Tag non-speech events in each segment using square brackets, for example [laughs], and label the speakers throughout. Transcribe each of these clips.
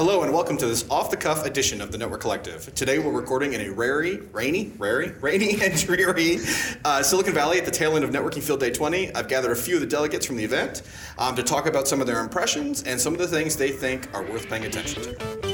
Speaker 1: Hello and welcome to this off-the-cuff edition of the Network Collective. Today we're recording in a rary, rainy, rary, rainy [laughs] and dreary uh, Silicon Valley at the tail end of Networking Field Day 20. I've gathered a few of the delegates from the event um, to talk about some of their impressions and some of the things they think are worth paying attention to.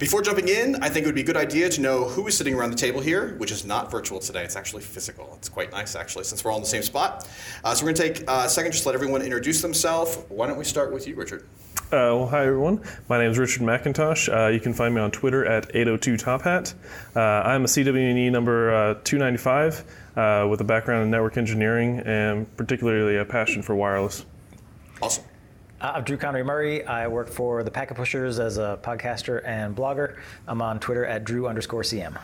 Speaker 1: Before jumping in, I think it would be a good idea to know who is sitting around the table here, which is not virtual today. It's actually physical. It's quite nice, actually, since we're all in the same spot. Uh, so we're going to take a second just let everyone introduce themselves. Why don't we start with you, Richard?
Speaker 2: Uh, well, hi everyone. My name is Richard McIntosh. Uh, you can find me on Twitter at 802TopHat. Uh, I'm a CWNE number uh, 295 uh, with a background in network engineering and particularly a passion for wireless.
Speaker 1: Awesome.
Speaker 3: Uh, I'm Drew Conry-Murray. I work for the Packet Pushers as a podcaster and blogger. I'm on Twitter at Drew underscore CM.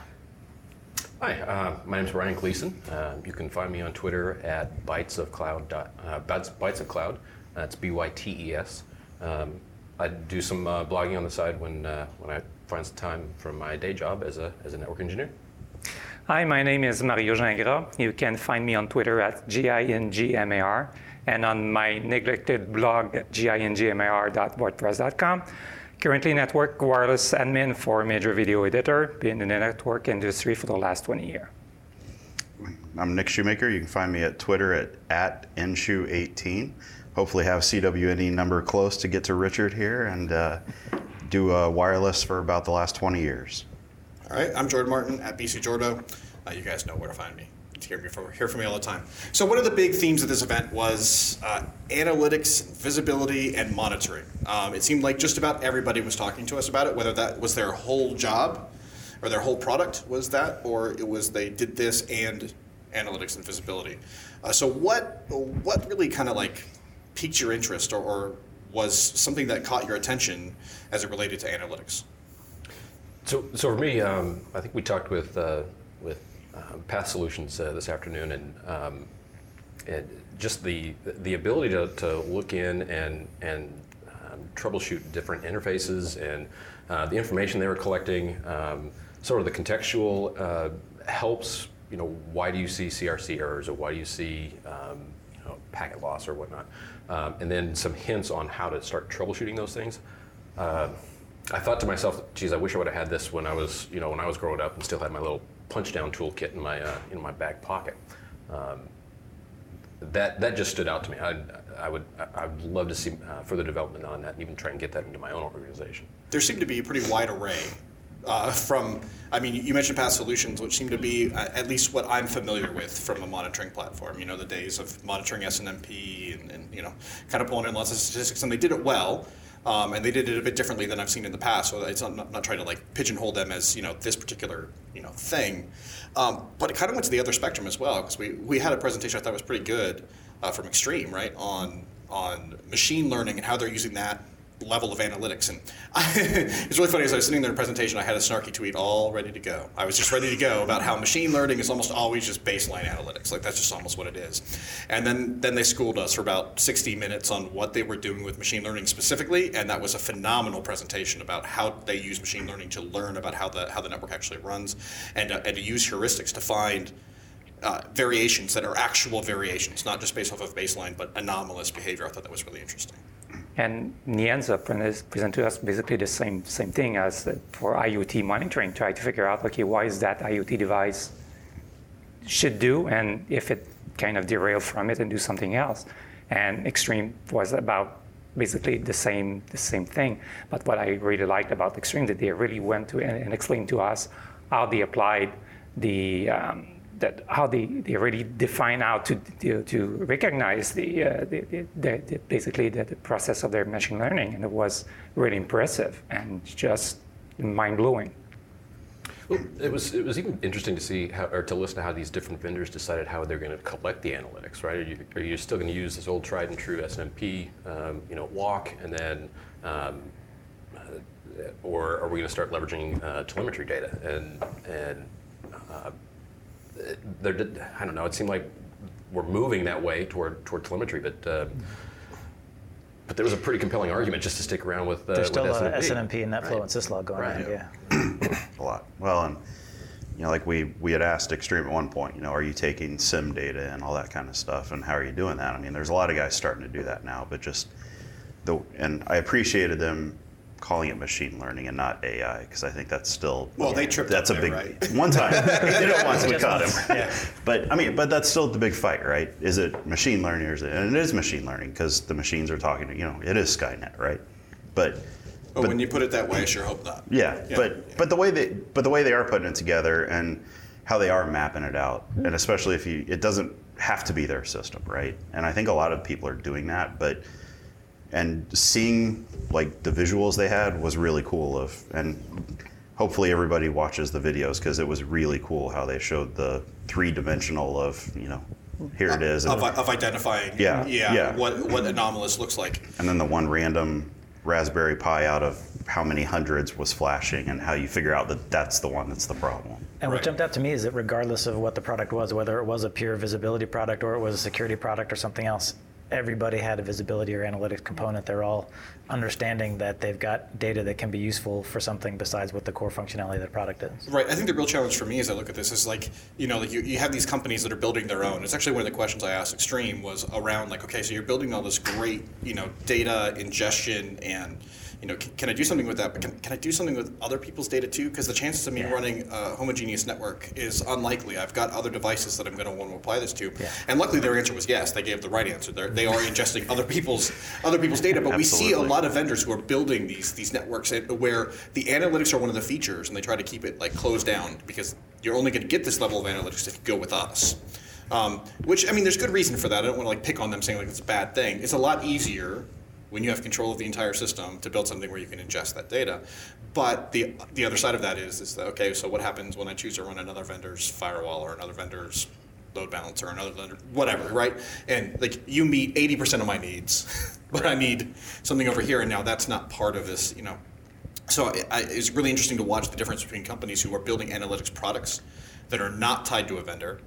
Speaker 4: Hi, uh, my name is Ryan Gleason. Uh, you can find me on Twitter at Bytes of Cloud. Uh, Bytes, Bytes of Cloud. That's B Y T E S. Um, I do some uh, blogging on the side when uh, when I find some time from my day job as a as a network engineer.
Speaker 5: Hi, my name is Mario Gingras. You can find me on Twitter at G-I-N-G-M-A-R and on my neglected blog at gingmar.wordpress.com. Currently network wireless admin for a major video editor, been in the network industry for the last 20 years.
Speaker 6: I'm Nick Shoemaker. You can find me at Twitter at, at nshoe18. Hopefully have CWNE number close to get to Richard here and uh, do uh, wireless for about the last 20 years.
Speaker 1: All right, I'm Jordan Martin at BC Jordo. Uh, you guys know where to find me hear, me from, hear from me all the time. So one of the big themes of this event was uh, analytics, visibility, and monitoring. Um, it seemed like just about everybody was talking to us about it, whether that was their whole job or their whole product was that, or it was they did this and analytics and visibility. Uh, so what what really kind of like piqued your interest or, or was something that caught your attention as it related to analytics?
Speaker 4: So, so for me, um, I think we talked with uh, with um, Path Solutions uh, this afternoon, and, um, and just the the ability to, to look in and and um, troubleshoot different interfaces and uh, the information they were collecting, um, sort of the contextual uh, helps. You know, why do you see CRC errors, or why do you see um, you know, packet loss or whatnot, um, and then some hints on how to start troubleshooting those things. Uh, I thought to myself, geez, I wish I would have had this when I was, you know, when I was growing up and still had my little punch down toolkit in my uh, in my back pocket. Um, that that just stood out to me. I, I would I would love to see uh, further development on that, and even try and get that into my own organization.
Speaker 1: There seemed to be a pretty wide array uh, from. I mean, you mentioned Path Solutions, which seem to be uh, at least what I'm familiar with from a monitoring platform. You know, the days of monitoring SNMP and, and you know, kind of pulling in lots of statistics, and they did it well. Um, and they did it a bit differently than I've seen in the past. So it's not, not, trying to like pigeonhole them as you know this particular you know thing, um, but it kind of went to the other spectrum as well because we, we had a presentation I thought was pretty good uh, from Extreme right on on machine learning and how they're using that level of analytics. And [laughs] it's really funny as I was sitting there in presentation, I had a snarky tweet all ready to go. I was just ready to go about how machine learning is almost always just baseline analytics. Like that's just almost what it is. And then then they schooled us for about 60 minutes on what they were doing with machine learning specifically, and that was a phenomenal presentation about how they use machine learning to learn about how the how the network actually runs, and uh, and to use heuristics to find. Uh, variations that are actual variations, not just based off of baseline, but anomalous behavior. I thought that was really interesting.
Speaker 5: And Nyansa presented us basically the same same thing as for IoT monitoring, try to figure out okay why is that IoT device should do, and if it kind of derail from it and do something else. And Extreme was about basically the same the same thing. But what I really liked about Extreme that they really went to and, and explained to us how they applied the um, that how they, they already define how to, to, to recognize the, uh, the, the, the, basically the, the, process of their machine learning, and it was really impressive and just mind blowing.
Speaker 4: Well, it was it was even interesting to see how, or to listen to how these different vendors decided how they're going to collect the analytics. Right? Are you, are you still going to use this old tried and true SNMP, um, you know, walk, and then um, uh, or are we going to start leveraging uh, telemetry data and and uh, there, I don't know. It seemed like we're moving that way toward toward telemetry, but uh, but there was a pretty compelling argument just to stick around with.
Speaker 3: Uh, There's still
Speaker 4: with
Speaker 3: SNMP. SNMP and NetFlow right. and syslog going
Speaker 4: right.
Speaker 3: on. Yeah, [clears throat]
Speaker 6: a lot. Well, and you know, like we we had asked Extreme at one point, you know, are you taking SIEM data and all that kind of stuff, and how are you doing that? I mean, there's a lot of guys starting to do that now, but just the and I appreciated them calling it machine learning and not AI because I think that's still
Speaker 1: Well, they tripped
Speaker 6: that's
Speaker 1: up
Speaker 6: a
Speaker 1: there,
Speaker 6: big
Speaker 1: right? [laughs]
Speaker 6: one time [laughs] they did it once we caught him.
Speaker 3: yeah. [laughs]
Speaker 6: But I mean, but that's still the big fight, right? Is it machine learning or is it? And it is machine learning because the machines are talking to you know it is Skynet, right? But
Speaker 1: But, when you put it that way, I sure hope not.
Speaker 6: yeah,
Speaker 1: Yeah.
Speaker 6: but but the way they but the way they are putting it together and how they are mapping it out, and especially if you, it doesn't have to be their system, right? And I think a lot of people are doing that, but and seeing like the visuals they had was really cool. Of and hopefully everybody watches the videos because it was really cool how they showed the three dimensional of you know here it is,
Speaker 1: Of, of identifying,
Speaker 6: Yeah,
Speaker 1: yeah,
Speaker 6: yeah.
Speaker 1: what what anomalous looks like.
Speaker 6: and then the one random Raspberry Pi out of how many hundreds was flashing, and how you figure out that that's the one that's the problem.
Speaker 3: And what jumped out to me is that regardless of what the product was, whether it was a pure visibility product or it was a security product or something else, everybody had a visibility or analytics component. They're all understanding that they've got data that can be useful for something besides what the core functionality of the product is.
Speaker 1: Right. I think the real challenge for me as I look at this is like, you know, like you, you have these companies that are building their own. It's actually one of the questions I asked Extreme was around like, okay, so you're building all this great, you know, data ingestion and, you know, can, can I do something with that? But can, can I do something with other people's data too? Because the chances of me
Speaker 3: Yeah.
Speaker 1: running a homogeneous network is unlikely. I've got other devices that I'm going to want to apply this to.
Speaker 3: Yeah.
Speaker 1: And luckily their answer was yes. They gave the right answer. They're, they are ingesting other people's other people's data. But we see a lot of vendors who are building these these networks where the analytics are one of the features, and they try to keep it like closed down because you're only going to get this level of analytics if you go with us. Um, which I mean, there's good reason for that. I don't want to like pick on them saying like it's a bad thing. It's a lot easier when you have control of the entire system to build something where you can ingest that data. But the the other side of that is is that okay, so what happens when I choose to run another vendor's firewall or another vendor's load balancer or another vendor, whatever, right? And like you meet 80% of my needs, [laughs] but I need something over here, and now that's not part of this, you know. So I, it's really interesting to watch the difference between companies who are building analytics products that are not tied to a vendor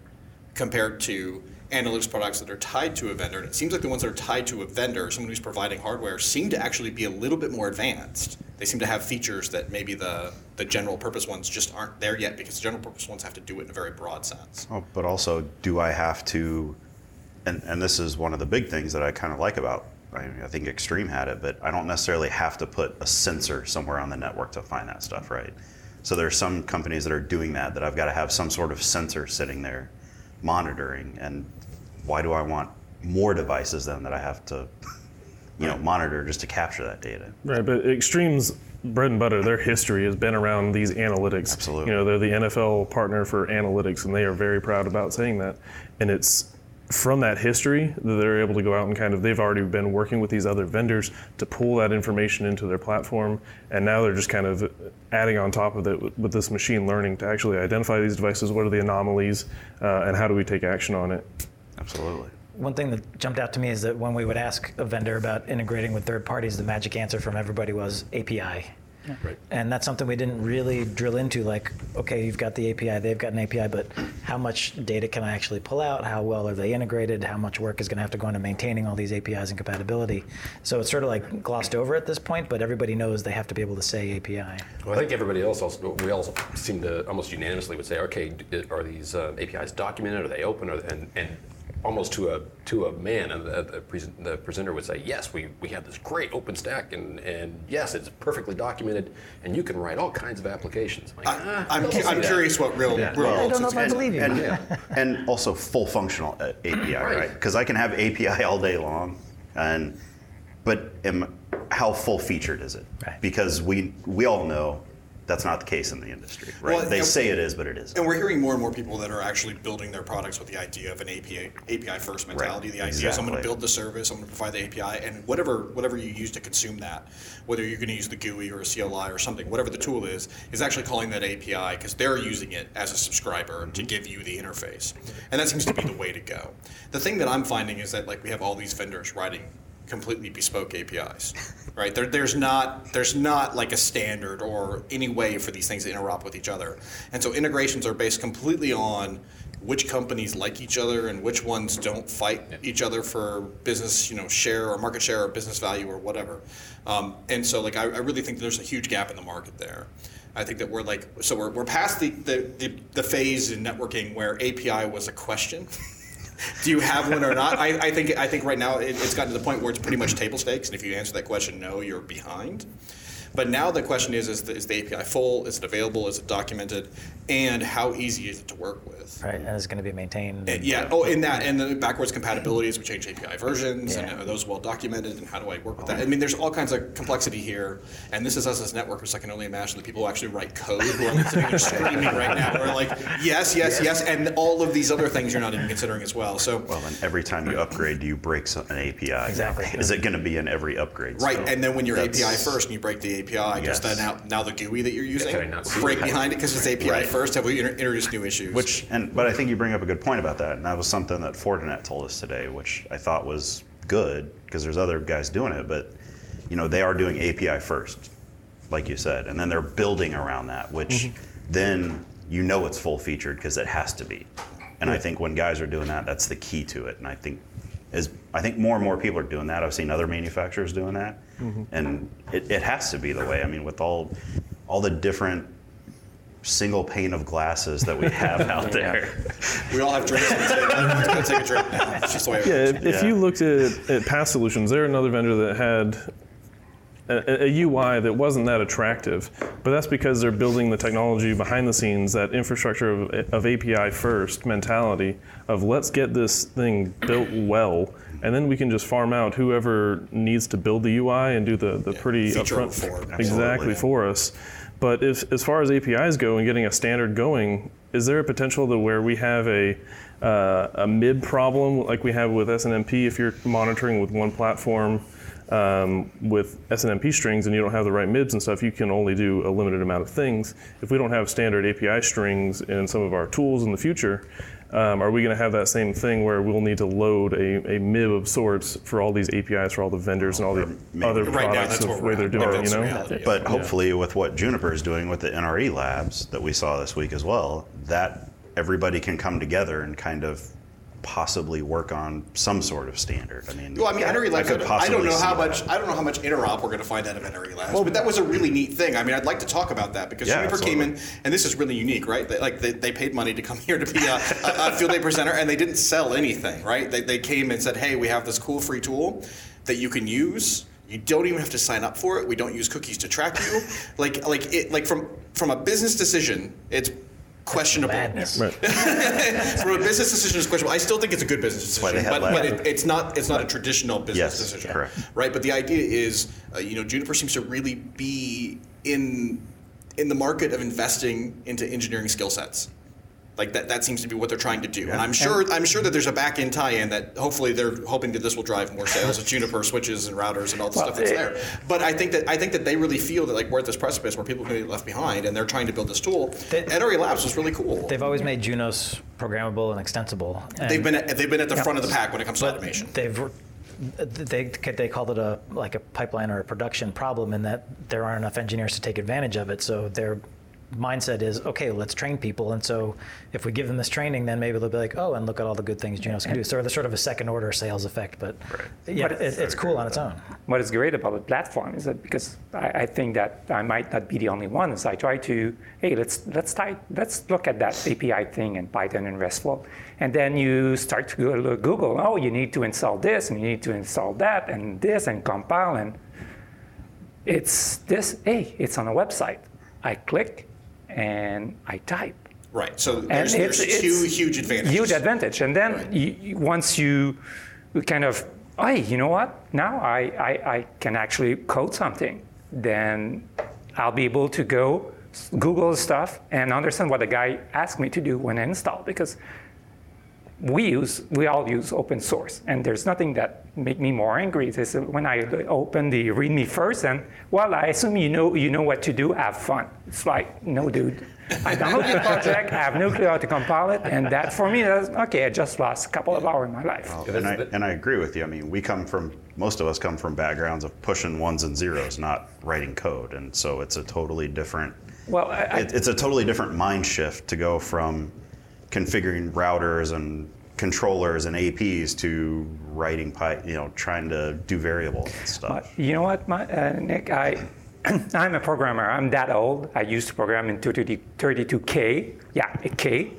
Speaker 1: compared to analytics products that are tied to a vendor. And it seems like the ones that are tied to a vendor, someone who's providing hardware, seem to actually be a little bit more advanced. They seem to have features that maybe the, the general purpose ones just aren't there yet because the general purpose ones have to do it in a very broad sense.
Speaker 6: Oh, but also, do I have to? And and this is one of the big things that I kind of like about. I, mean, I think Extreme had it, but I don't necessarily have to put a sensor somewhere on the network to find that stuff, right? So there are some companies that are doing that. That I've got to have some sort of sensor sitting there, monitoring. And why do I want more devices then that I have to, you know, monitor just to capture that data?
Speaker 2: Right, but Extreme's bread and butter, their history has been around these analytics.
Speaker 6: Absolutely.
Speaker 2: You know, they're the NFL partner for analytics, and they are very proud about saying that. And it's from that history that they're able to go out and kind of, they've already been working with these other vendors to pull that information into their platform. And now they're just kind of adding on top of it with, with this machine learning to actually identify these devices, what are the anomalies, uh, and how do we take action on it.
Speaker 6: Absolutely.
Speaker 3: One thing that jumped out to me is that when we would ask a vendor about integrating with third parties, the magic answer from everybody was API.
Speaker 4: Right.
Speaker 3: And that's something we didn't really drill into. Like, okay, you've got the API, they've got an API, but how much data can I actually pull out? How well are they integrated? How much work is going to have to go into maintaining all these APIs and compatibility? So it's sort of like glossed over at this point, but everybody knows they have to be able to say API.
Speaker 4: Well, I think everybody else also, we all seem to almost unanimously would say, okay, are these uh, APIs documented? Are they open? Are they, and, and almost to a to a man, and the, the, present, the presenter would say, yes, we, we have this great open stack, and, and yes, it's perfectly documented, and you can write all kinds of applications. Like, ah,
Speaker 1: I, I'm,
Speaker 4: don't
Speaker 1: cu- I'm curious what real,
Speaker 4: Yeah.
Speaker 1: real
Speaker 3: I
Speaker 1: world
Speaker 3: don't know if I believe you.
Speaker 6: and, [laughs] and also full functional API, [laughs] right? Because I can have API all day long, and but am, how full featured is it?
Speaker 3: Right.
Speaker 6: Because we we all know that's not the case in the industry, right?
Speaker 1: Well,
Speaker 6: they say it is, but it isn't.
Speaker 1: And we're hearing more and more people that are actually building their products with the idea of an API API first mentality. The idea is I'm going to build the service, I'm going to provide the API, and whatever whatever you use to consume that, whether you're going to use the GUI or a CLI or something, whatever the tool is, is actually calling that API because they're using it as a subscriber mm-hmm. to give you the interface, and that seems to be the way to go. The thing that I'm finding is that like we have all these vendors writing completely bespoke APIs, right? There, there's not there's not like a standard or any way for these things to interop with each other, and so integrations are based completely on which companies like each other and which ones don't fight each other for business, you know, share or market share or business value or whatever. Um, and so, like, I, I really think there's a huge gap in the market there. I think that we're like, so we're, we're past the, the, the, the phase in networking where API was a question. [laughs] [laughs] Do you have one or not? I, I think I think right now it, it's gotten to the point where it's pretty much table stakes, and if you answer that question no, you're behind. But now the question is: Is the, is the API full? Is it available? Is it documented? And how easy is it to work with?
Speaker 3: Right, and it's going to be maintained.
Speaker 1: And yeah. Oh, in that, and the backwards compatibilities. We change API versions,
Speaker 3: Yeah.
Speaker 1: and are those well documented? And how do I work with that? Oh. I mean, there's all kinds of complexity here. And this is us as networkers. I can only imagine the people who actually write code who are listening and [laughs] screaming right now. Who are like, yes, yes, yes, and all of these other things you're not even considering as well. So.
Speaker 6: Well, and every time you upgrade, do you break some- an API?
Speaker 3: Exactly.
Speaker 6: Is it going to be in every upgrade?
Speaker 1: Right,
Speaker 6: So
Speaker 1: and then when you're API first and you break the API, does
Speaker 6: Yes.
Speaker 1: that now now the GUI that you're using
Speaker 4: Can I not see
Speaker 1: break behind it because it's API
Speaker 6: Right.
Speaker 1: first? Have we inter- introduced new issues?
Speaker 6: Which, and but I think you bring up a good point about that, and that was something that Fortinet told us today, which I thought was good because there's other guys doing it, but you know they are doing API first, like you said, and then they're building around that, which mm-hmm. then you know it's full featured because it has to be. And I think when guys are doing that, that's the key to it. And I think as I think more and more people are doing that. I've seen other manufacturers doing that, Mm-hmm. and it, it has to be the way. I mean, with all all the different single pane of glasses that we [laughs] have out there.
Speaker 1: we all have drinks. Everyone's going to take a drink now. It's just the way it
Speaker 2: Yeah,
Speaker 1: works.
Speaker 2: if, if
Speaker 6: Yeah.
Speaker 2: you looked at, at Path Solutions, they're another vendor that had a, a UI that wasn't that attractive, but that's because they're building the technology behind the scenes, that infrastructure of, of API first mentality of let's get this thing built well, and then we can just farm out whoever needs to build the UI and do the, the pretty
Speaker 1: feature
Speaker 2: upfront
Speaker 1: for
Speaker 2: exactly for us. But if, as far as APIs go and getting a standard going, is there a potential to where we have a uh, a MIB problem like we have with SNMP if you're monitoring with one platform um, with SNMP strings and you don't have the right MIBs and stuff, you can only do a limited amount of things. If we don't have standard API strings in some of our tools in the future, um, are we going to have that same thing where we'll need to load a, a MIB of sorts for all these APIs for all the vendors and all the
Speaker 6: maybe.
Speaker 2: other
Speaker 1: Right now,
Speaker 2: products
Speaker 1: that's
Speaker 2: of the way they're doing
Speaker 1: If
Speaker 2: it, you know?
Speaker 1: reality.
Speaker 6: But hopefully, with what Juniper is doing with the NRE labs that we saw this week as well, that everybody can come together and kind of possibly work on some sort of standard. I mean,
Speaker 1: Well, I mean, Labs.
Speaker 6: could
Speaker 1: I, don't know how much.
Speaker 6: that.
Speaker 1: I don't know how much interop we're going to find out of NRE Labs. but that was a really neat thing. I mean, I'd like to talk about that because
Speaker 6: Yeah,
Speaker 1: Juniper came in, and this is really unique, right? They, like they, they paid money to come [laughs] here to be a, a, a field day presenter, and they didn't sell anything, right? They, they came and said, "Hey, we have this cool free tool that you can use." You don't even have to sign up for it. We don't use cookies to track you. [laughs] like, like it, like from from a business decision, it's questionable.
Speaker 3: Madness.
Speaker 2: Right. [laughs]
Speaker 1: From a business decision, it's questionable. I still think it's a good business
Speaker 6: why they
Speaker 1: decision, but, but it, it's not it's not a traditional business
Speaker 6: Yes,
Speaker 1: decision,
Speaker 6: correct.
Speaker 1: right? But the idea is, uh, you know, Juniper seems to really be in in the market of investing into engineering skill sets. Like that, that seems to be what they're trying to do, and I'm sure I'm sure that there's a back end tie-in that hopefully they're hoping that this will drive more sales of Juniper switches and routers and all the
Speaker 5: Well,
Speaker 1: stuff that's
Speaker 5: it-
Speaker 1: there. But I think that I think that they really feel that like we're at this precipice where people can be left behind, and they're trying to build this tool.
Speaker 3: They-
Speaker 1: NRE Labs was really cool.
Speaker 3: They've always made Junos programmable and extensible. And
Speaker 1: They've been at, they've been at the
Speaker 3: Yeah.
Speaker 1: front of the pack when it comes to automation.
Speaker 3: They've they they called it a like a pipeline or a production problem in that there aren't enough engineers to take advantage of it. So their mindset is okay, let's train people. And so if we give them this training, then maybe they'll be like, oh, and look at all the good things Junos can do. So there's sort of a second order sales effect, but yeah,
Speaker 5: But
Speaker 3: it, it's cool on its own.
Speaker 5: What is great about the platform is that because I, I think that I might not be the only one, is I try to, hey, let's let's try, let's look at that API thing in Python and RESTful, and then you start to go to Google. Oh, you need to install this, and you need to install that, and this, and compile, and it's this. Hey, it's on a website. I click, and I type.
Speaker 1: Right. So
Speaker 5: And
Speaker 1: there's, there's
Speaker 5: it's-
Speaker 1: two
Speaker 5: it's
Speaker 1: huge advantages.
Speaker 5: Huge advantage. And then
Speaker 1: Right.
Speaker 5: you- once you kind of, hey, you know what? Now I, I, I can actually code something. Then I'll be able to go Google stuff and understand what the guy asked me to do when I install because we use we all use open source and there's nothing that make me more angry is when I open the readme first and well I assume you know you know what to do have fun it's like no dude I download the project I have no clue how to compile it and that for me that's okay I just lost a couple of hours in my life
Speaker 6: And I, and I agree with you. I mean, we come from, most of us come from backgrounds of pushing ones and zeros, not writing code. And so it's a totally different,
Speaker 5: well I, I,
Speaker 6: it, it's a totally different mind shift to go from configuring routers and controllers and APs to writing, Py, you know, trying to do variables and stuff.
Speaker 5: You know what, my, uh, Nick? I [clears throat] I'm a programmer. I'm that old. I used to program in 32K. Yeah, a K.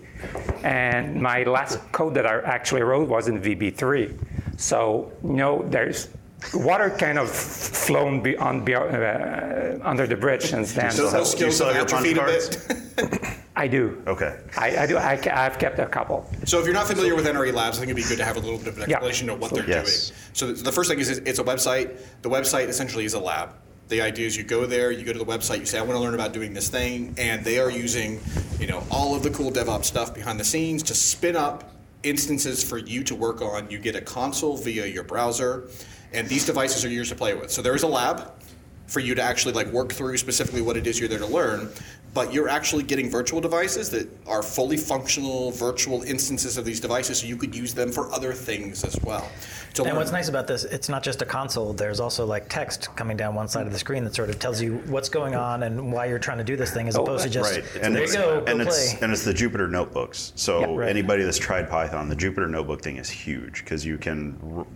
Speaker 5: And my last code that I actually wrote was in VB3. So, you know, there's water kind of flown be on, be, uh, under the bridge since then.
Speaker 1: Those,
Speaker 6: So-
Speaker 1: those skills
Speaker 6: still
Speaker 1: have
Speaker 6: have your
Speaker 1: atrophied a bit.
Speaker 5: I do.
Speaker 6: Okay.
Speaker 5: I, I do. I, I've kept a couple.
Speaker 1: So if you're not familiar with NRE Labs, I think it'd be good to have a little bit of an
Speaker 5: Yeah.
Speaker 1: explanation of what they're
Speaker 6: Yes.
Speaker 1: doing. So the the first thing is it's it's a website. The website essentially is a lab. The idea is you go there, you go to the website, you say, I want to learn about doing this thing, and they are using, you know, all of the cool DevOps stuff behind the scenes to spin up instances for you to work on. You get a console via your browser, and these devices are yours to play with. So there is a lab for you to actually like work through specifically what it is you're there to learn but you're actually getting virtual devices that are fully functional virtual instances of these devices so you could use them for other things as well to
Speaker 3: And
Speaker 1: learn.
Speaker 3: what's nice about this, it's not just a console. There's also like text coming down one side of the screen that sort of tells you what's going on and why you're trying to do this thing, as
Speaker 5: Oh,
Speaker 3: opposed to just
Speaker 6: Right,
Speaker 3: there
Speaker 6: and
Speaker 3: you
Speaker 6: it's,
Speaker 3: go, go
Speaker 6: and
Speaker 3: play.
Speaker 6: it's and it's the Jupyter notebooks. So
Speaker 5: Yeah,
Speaker 3: right.
Speaker 6: anybody that's tried Python, the Jupyter notebook thing is huge because you can r-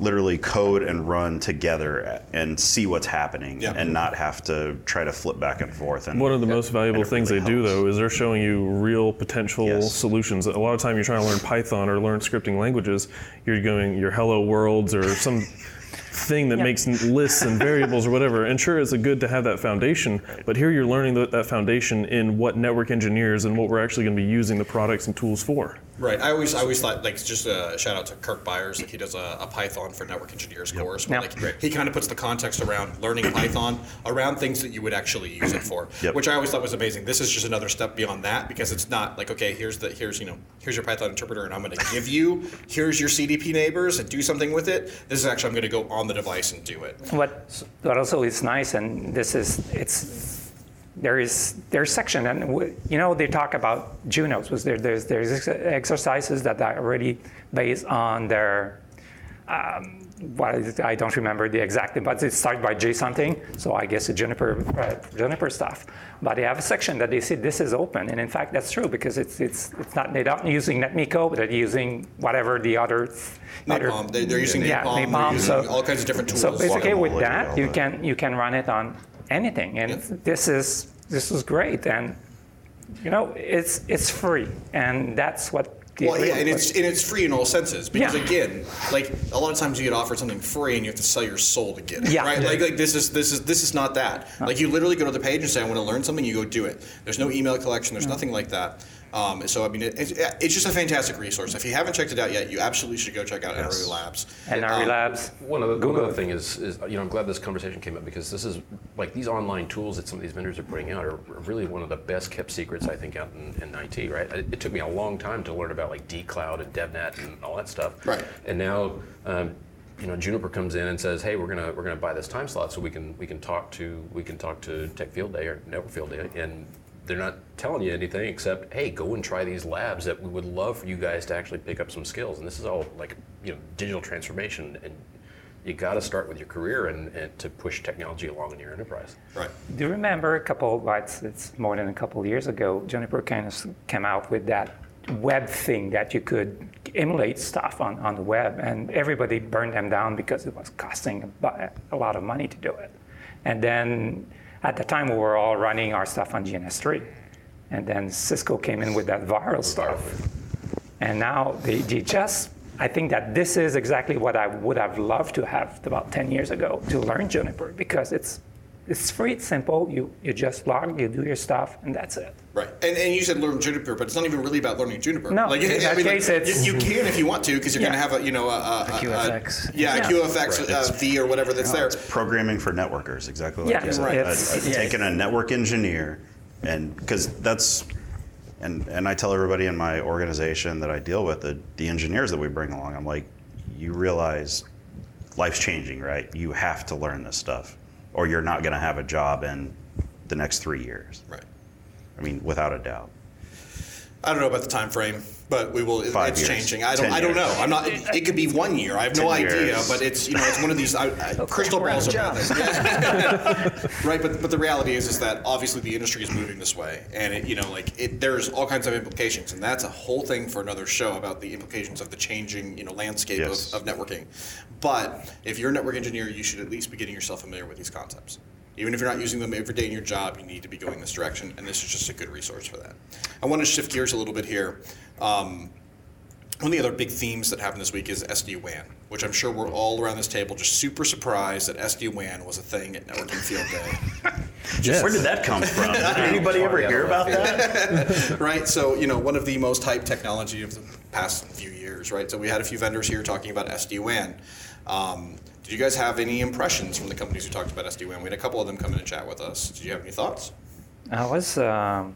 Speaker 6: literally code and run together and see what's happening
Speaker 1: Yeah.
Speaker 6: and not have to try to flip back and forth. And
Speaker 2: One of the most valuable
Speaker 6: and
Speaker 2: things
Speaker 6: really
Speaker 2: they do, though, is they're showing you real potential
Speaker 6: Yes.
Speaker 2: solutions. A lot of time, you're trying to learn Python or learn scripting languages. You're going your hello worlds or some [laughs] thing that makes lists and variables or whatever. And sure, it's a good to have that foundation, but here you're learning that, that foundation in what network engineers and what we're actually going to be using the products and tools for.
Speaker 1: Right. I always i always thought like just a shout out to kirk byers. Like he does a, a python for network engineers course. Where
Speaker 5: Yep.
Speaker 1: like he kind of puts the context around learning python around things that you would actually use it for
Speaker 6: Yep.
Speaker 1: which i always thought was amazing. This is just another step beyond that because it's not like okay here's the here's you know here's your python interpreter and i'm going to give you here's your cdp neighbors and do something with it. This is actually i'm going to go on the device and do it.
Speaker 5: What, what also is nice, and this is, it's, there is, there's section, and you know, they talk about Junos, was there, there's, there's ex- exercises that are really based on their, um, what is it? I don't remember the exact, but it starts by J something, so I guess it's Juniper, uh, Juniper stuff. But they have a section that they say this is open, and in fact, that's true because it's it's it's not they're not using NetMiko, but they're using whatever the other. other-
Speaker 1: Napalm. They- they're using
Speaker 5: yeah,
Speaker 1: Napalm, they're using
Speaker 5: so-
Speaker 1: all kinds of different tools.
Speaker 5: So
Speaker 1: tools.
Speaker 5: basically, with
Speaker 6: Guacamole,
Speaker 5: that,
Speaker 6: all
Speaker 5: you can you can run it on anything, and
Speaker 1: Yeah.
Speaker 5: this is this is great, and you know it's it's free, and that's what. the
Speaker 1: Well, yeah, and it's and it's free in all senses because
Speaker 5: Yeah.
Speaker 1: again, like a lot of times you get offered something free and you have to sell your soul to get it.
Speaker 5: Yeah.
Speaker 1: Right? Like like this is this is this is not that. Like you literally go to the page and say I want to learn something, you go do it. There's no email collection. There's hmm. nothing like that. Um, so I mean, it, it's, it's just a fantastic resource. If you haven't checked it out yet, you absolutely should go check out
Speaker 6: Yes.
Speaker 1: NRE Labs.
Speaker 5: and our
Speaker 1: Um,
Speaker 5: labs.
Speaker 4: One other, one
Speaker 5: Google.
Speaker 4: other thing is, is, you know, I'm glad this conversation came up because this is like these online tools that some of these vendors are putting out are really one of the best kept secrets I think out in, in IT. Right? It, it took me a long time to learn about like dcloud and DevNet and all that stuff.
Speaker 1: Right.
Speaker 4: And now, um, you know, Juniper comes in and says, "Hey, we're gonna we're gonna buy this time slot so we can we can talk to we can talk to Tech Field Day or Network Field Day and." They're not telling you anything except, hey, go and try these labs that we would love for you guys to actually pick up some skills. And this is all like, you know, digital transformation and you got to start with your career and, and to push technology along in your enterprise.
Speaker 1: Right.
Speaker 5: Do you remember a couple? Well, it's, it's more than a couple of years ago. Juniper kind of came out with that web thing that you could emulate stuff on, on the web, and everybody burned them down because it was costing a, a lot of money to do it. And then at the time, we were all running our stuff on GNS3, and then Cisco came in with that VIRL stuff. And now they, they I think that this is exactly what I would have loved to have about 10 years ago to learn Juniper because it's, it's free, it's simple. You, you just log, you do your stuff, and that's it.
Speaker 1: Right, and, and you said learn Juniper, but it's not even really about learning Juniper.
Speaker 5: No,
Speaker 1: like,
Speaker 5: in that
Speaker 1: like,
Speaker 5: case, it's-
Speaker 1: you, you can if you want to, because you're
Speaker 5: Yeah.
Speaker 1: going to have a you know a, a, a-
Speaker 3: QFX.
Speaker 1: a- yeah,
Speaker 5: Yeah.
Speaker 1: a QFX uh, V or whatever that's there.
Speaker 6: It's programming for networkers, exactly like
Speaker 5: Yeah,
Speaker 6: you said.
Speaker 5: right.
Speaker 6: Uh,
Speaker 5: It's- yeah.
Speaker 6: taking a network engineer, and because that's, and and I tell everybody in my organization that I deal with, the the engineers that we bring along, I'm like, you realize life's changing, right? You have to learn this stuff, or you're not going to have a job in the next three years.
Speaker 1: Right.
Speaker 6: I mean, without a doubt.
Speaker 1: I don't know about the time frame, but we will.
Speaker 6: Five
Speaker 1: it's
Speaker 6: years.
Speaker 1: changing. I don't.
Speaker 6: Ten
Speaker 1: I don't know. I'm not. It, it could be one year. I have no idea.
Speaker 6: years.
Speaker 1: But it's you know it's one of these I, I, crystal
Speaker 3: we're
Speaker 1: balls are
Speaker 3: jobs. [laughs]
Speaker 1: Yeah. right. But but the reality is is that obviously the industry is moving this way, and it, you know like it, there's all kinds of implications, and that's a whole thing for another show about the implications of the changing you know landscape
Speaker 6: Yes.
Speaker 1: of, of networking. But if you're a network engineer, you should at least be getting yourself familiar with these concepts. Even if you're not using them every day in your job, you need to be going this direction, and this is just a good resource for that. I want to shift gears a little bit here. Um, one of the other big themes that happened this week is SD-WAN, which I'm sure we're all around this table just super surprised that SD-WAN was a thing at Networking Field Day. [laughs]
Speaker 2: Yes.
Speaker 6: Where did that come from? [laughs] Did anybody ever hear about that? [laughs]
Speaker 1: right? So, you know, one of the most hyped technology of the past few years, right? So we had a few vendors here talking about SD-WAN. Um, did you guys have any impressions from the companies who talked about SD-WAN? We had a couple of them come in and chat with us. Did you have any thoughts?
Speaker 5: I was um,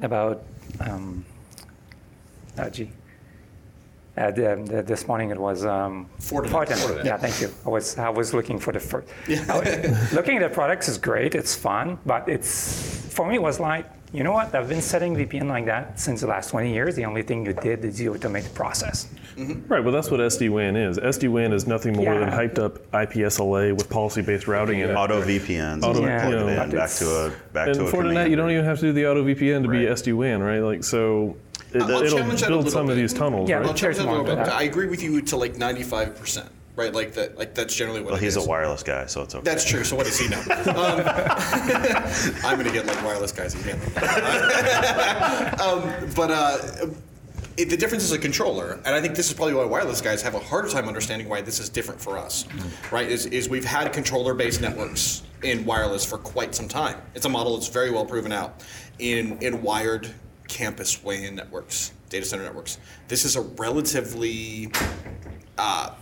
Speaker 5: about um. Uh, the, the, this morning it was um,
Speaker 1: Fortinet.
Speaker 4: Fortinet.
Speaker 5: Yeah, thank you. I was I was looking for the first. looking at the products is great. It's fun, but it's for me it was like you know what? I've been setting VPN like that since the last 20 years. The only thing you did is you automate the process.
Speaker 2: Right, but that's what SD-WAN is. SD-WAN is nothing more than hyped up IPSLA with policy-based routing in it.
Speaker 6: Auto VPNs.
Speaker 2: Auto-
Speaker 5: Yeah,
Speaker 6: plug
Speaker 2: you know,
Speaker 6: back to a back
Speaker 2: And
Speaker 6: to a
Speaker 2: for the net,
Speaker 6: command.
Speaker 2: you don't even have to do the auto VPN to be SD-WAN, right? Like so, it,
Speaker 1: I'll
Speaker 2: it'll
Speaker 1: challenge that a
Speaker 2: build
Speaker 1: little
Speaker 2: some of these tunnels,
Speaker 5: Yeah,
Speaker 2: right?
Speaker 1: I'll challenge that a little bit. I agree with you to like 95%, right? Like that. Like that's generally what
Speaker 6: Well,
Speaker 1: it
Speaker 6: he's
Speaker 1: is.
Speaker 6: a wireless guy, so it's okay.
Speaker 1: That's true. So what does he know? [laughs] Um, [laughs] I'm going to get like wireless guys again. [laughs] um, but uh, it, the difference is a controller, and I think this is probably why wireless guys have a harder time understanding why this is different for us, right? Is, is we've had controller-based networks in wireless for quite some time. It's a model that's very well proven out in in wired campus WAN networks, data center networks. This is a relatively uh,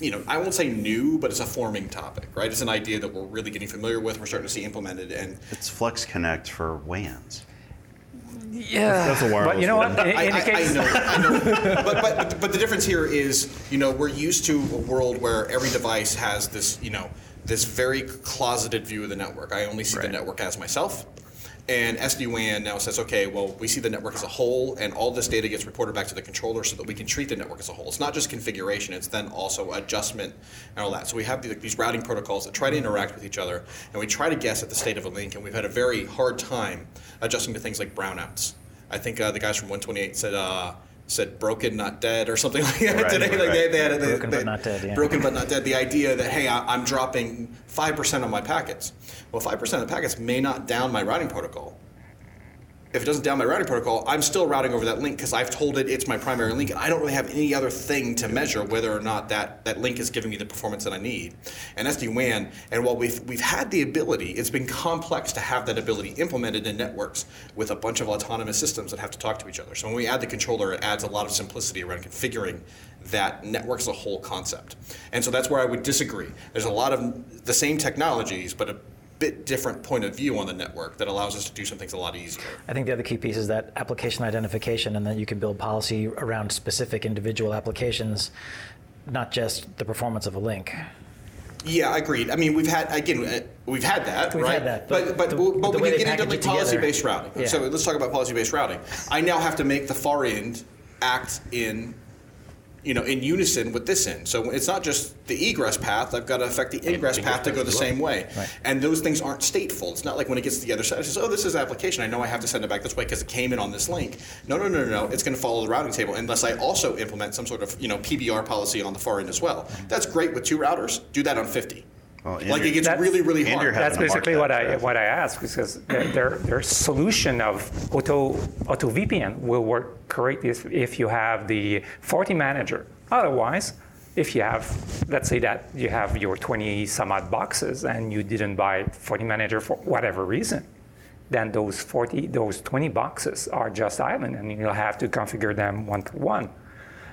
Speaker 1: you know, I won't say new, but it's a forming topic, right? It's an idea that we're really getting familiar with. We're starting to see implemented, and
Speaker 6: It's Flex Connect for WANs.
Speaker 5: Yeah,
Speaker 2: That's a
Speaker 5: But you know
Speaker 2: one.
Speaker 5: what? In,
Speaker 1: I,
Speaker 5: in the
Speaker 1: I,
Speaker 5: case,
Speaker 1: I know, I know. But, but but the difference here is, you know, we're used to a world where every device has this, you know, this very closeted view of the network. I only see the network as myself. And SD-WAN now says, okay, well, we see the network as a whole, and all this data gets reported back to the controller so that we can treat the network as a whole. It's not just configuration; it's then also adjustment and all that. So we have these routing protocols that try to interact with each other, and we try to guess at the state of a link. And we've had a very hard time adjusting to things like brownouts. I think uh, the guys from 128 said uh, said broken, not dead, or something [laughs] like that
Speaker 6: Right,
Speaker 1: today.
Speaker 6: right,
Speaker 1: like they,
Speaker 6: right.
Speaker 1: they had a, they,
Speaker 3: Broken but not dead, yeah.
Speaker 1: Broken but not dead. The idea that hey, I, I'm dropping five percent on my packets. Well, five percent of the packets may not down my routing protocol. If it doesn't down my routing protocol, I'm still routing over that link because I've told it it's my primary link, and I don't really have any other thing to measure whether or not that, that link is giving me the performance that I need. And SD-WAN, and while we've we've had the ability, it's been complex to have that ability implemented in networks with a bunch of autonomous systems that have to talk to each other. So when we add the controller, it adds a lot of simplicity around configuring that network as a whole concept. And so that's where I would disagree. There's a lot of the same technologies, but a bit different point of view on the network that allows us to do some things a lot easier.
Speaker 3: I think the other key piece is that application identification, and then you can build policy around specific individual applications, not just the performance of a link.
Speaker 1: Yeah, agreed. I mean, we've had again, uh, we've had that,
Speaker 3: We've
Speaker 1: right?
Speaker 3: had that,
Speaker 1: but
Speaker 3: but
Speaker 1: but,
Speaker 3: the-
Speaker 1: but
Speaker 3: the
Speaker 1: when you get into like policy-based routing,
Speaker 3: Yeah.
Speaker 1: so let's talk about policy-based routing. I now have to make the far end act in, you know, in unison with this end. So it's not just the egress path; I've got to affect the ingress
Speaker 4: ingress
Speaker 1: path to go the same way.
Speaker 3: Right.
Speaker 1: And those things aren't stateful. It's not like when it gets to the other side, it says, "Oh, this is application. I know I have to send it back this way because it came in on this link." No, no, no, no, no. It's going to follow the routing table unless I also implement some sort of you know PBR policy on the far end as well. That's great with two routers. Do that on fifty.
Speaker 6: Well, and
Speaker 1: like it gets
Speaker 5: That's-
Speaker 1: really, really hard.
Speaker 5: That's
Speaker 6: having to
Speaker 5: basically
Speaker 6: that
Speaker 5: what I
Speaker 6: traffic.
Speaker 5: what I asked because their their, their solution of auto auto VPN will work great if, if you have the FortiManager. Otherwise, if you have let's say that you have your 20 some odd boxes and you didn't buy FortiManager for whatever reason, then those 40 those 20 boxes are just island and you'll have to configure them one to one.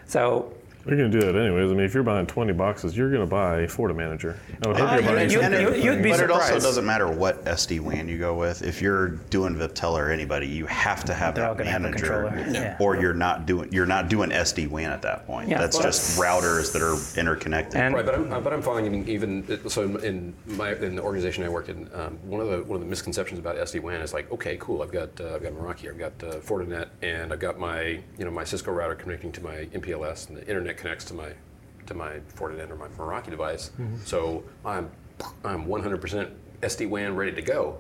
Speaker 5: So
Speaker 2: You're going to do that anyways. I mean, if you're buying 20 boxes, you're going to buy a FortiManager. I would hope
Speaker 6: Uh,
Speaker 2: you're buying
Speaker 5: you-
Speaker 6: and
Speaker 2: something.
Speaker 6: it-
Speaker 5: you'd be
Speaker 6: but it also
Speaker 5: surprised.
Speaker 6: doesn't matter what SD WAN you go with. If you're doing Viptela or anybody, you have to have
Speaker 3: They're all
Speaker 6: that
Speaker 3: gonna have a
Speaker 6: manager,
Speaker 3: controller. Yeah.
Speaker 6: or you're not doing you're not doing SD WAN at that point.
Speaker 5: Yeah,
Speaker 6: That's
Speaker 5: well,
Speaker 6: just routers that are interconnected.
Speaker 5: And-
Speaker 4: Right, but I'm, but I'm following even, even so in, in my in the organization I work in, um, one of the one of the misconceptions about SD WAN is like, okay, cool, I've got uh, I've got Meraki, I've got uh, Fortinet, and I've got my you know my Cisco router connecting to my MPLS, and the internet connects to my to my Fortinet or my Meraki device. So I'm I'm 100% SD WAN ready to go.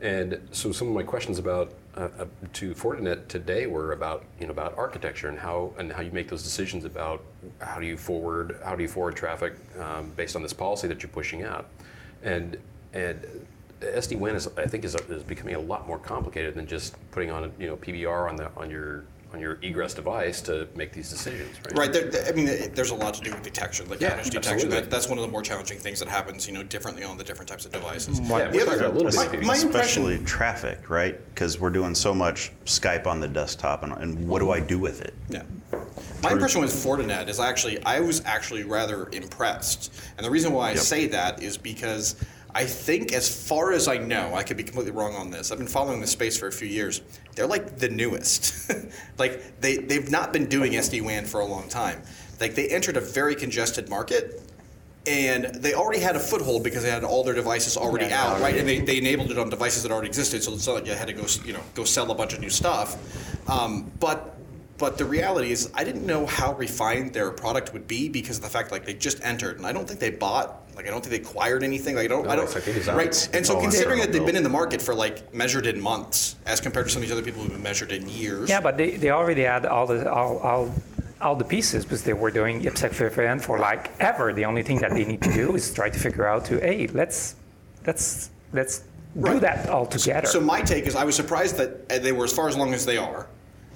Speaker 4: And so some of my questions about uh, uh, to Fortinet today were about you know about architecture and how and how you make those decisions about how do you forward how do you forward traffic um, based on this policy that you're pushing out. and and SD WAN is I think is, is becoming a lot more complicated than just putting on you know PBR on the on your on your egress device to make these decisions, right?
Speaker 1: Right. There, there- I mean, there's a lot to do with detection, like
Speaker 4: Yeah,
Speaker 1: outage detection. That, that's one of the more challenging things that happens, you know, differently on the different types of devices.
Speaker 4: Yeah,
Speaker 1: The other-
Speaker 4: a little bit
Speaker 1: my,
Speaker 4: about
Speaker 1: my impression,
Speaker 6: Especially traffic, right? Because we're doing so much Skype on the desktop, and, and what do I do with it?
Speaker 1: yeah. My impression with Fortinet is actually I was actually rather impressed, and the reason why I
Speaker 6: Yep.
Speaker 1: say that is because I think, as far as I know, I could be completely wrong on this. I've been following this space for a few years. They're like the newest. [laughs] like they they've not been doing SD WAN for a long time. Like they entered a very congested market. And they already had a foothold because they had all their devices already
Speaker 3: Yeah,
Speaker 1: out, right? And they, they enabled it on devices that already existed, so it's not like you had to go, you know, go sell a bunch of new stuff. Um, but but the reality is, I didn't know how refined their product would be because of the fact like they just entered, and I don't think they bought, like I don't think they acquired anything. Like I don't,
Speaker 4: No,
Speaker 1: I don't,
Speaker 4: it's like it is out.
Speaker 1: right? And so considering that they've been in the market for like measured in months, as compared to some of these other people who've been measured in years.
Speaker 5: Yeah, but they, they already had all the all, all all the pieces because they were doing IPsec VPN for like ever. The only thing that they need to do is try to figure out to hey let's let's let's do
Speaker 1: Right.
Speaker 5: that all together.
Speaker 1: So my take is, I was surprised that uh, they were as far as long as they are.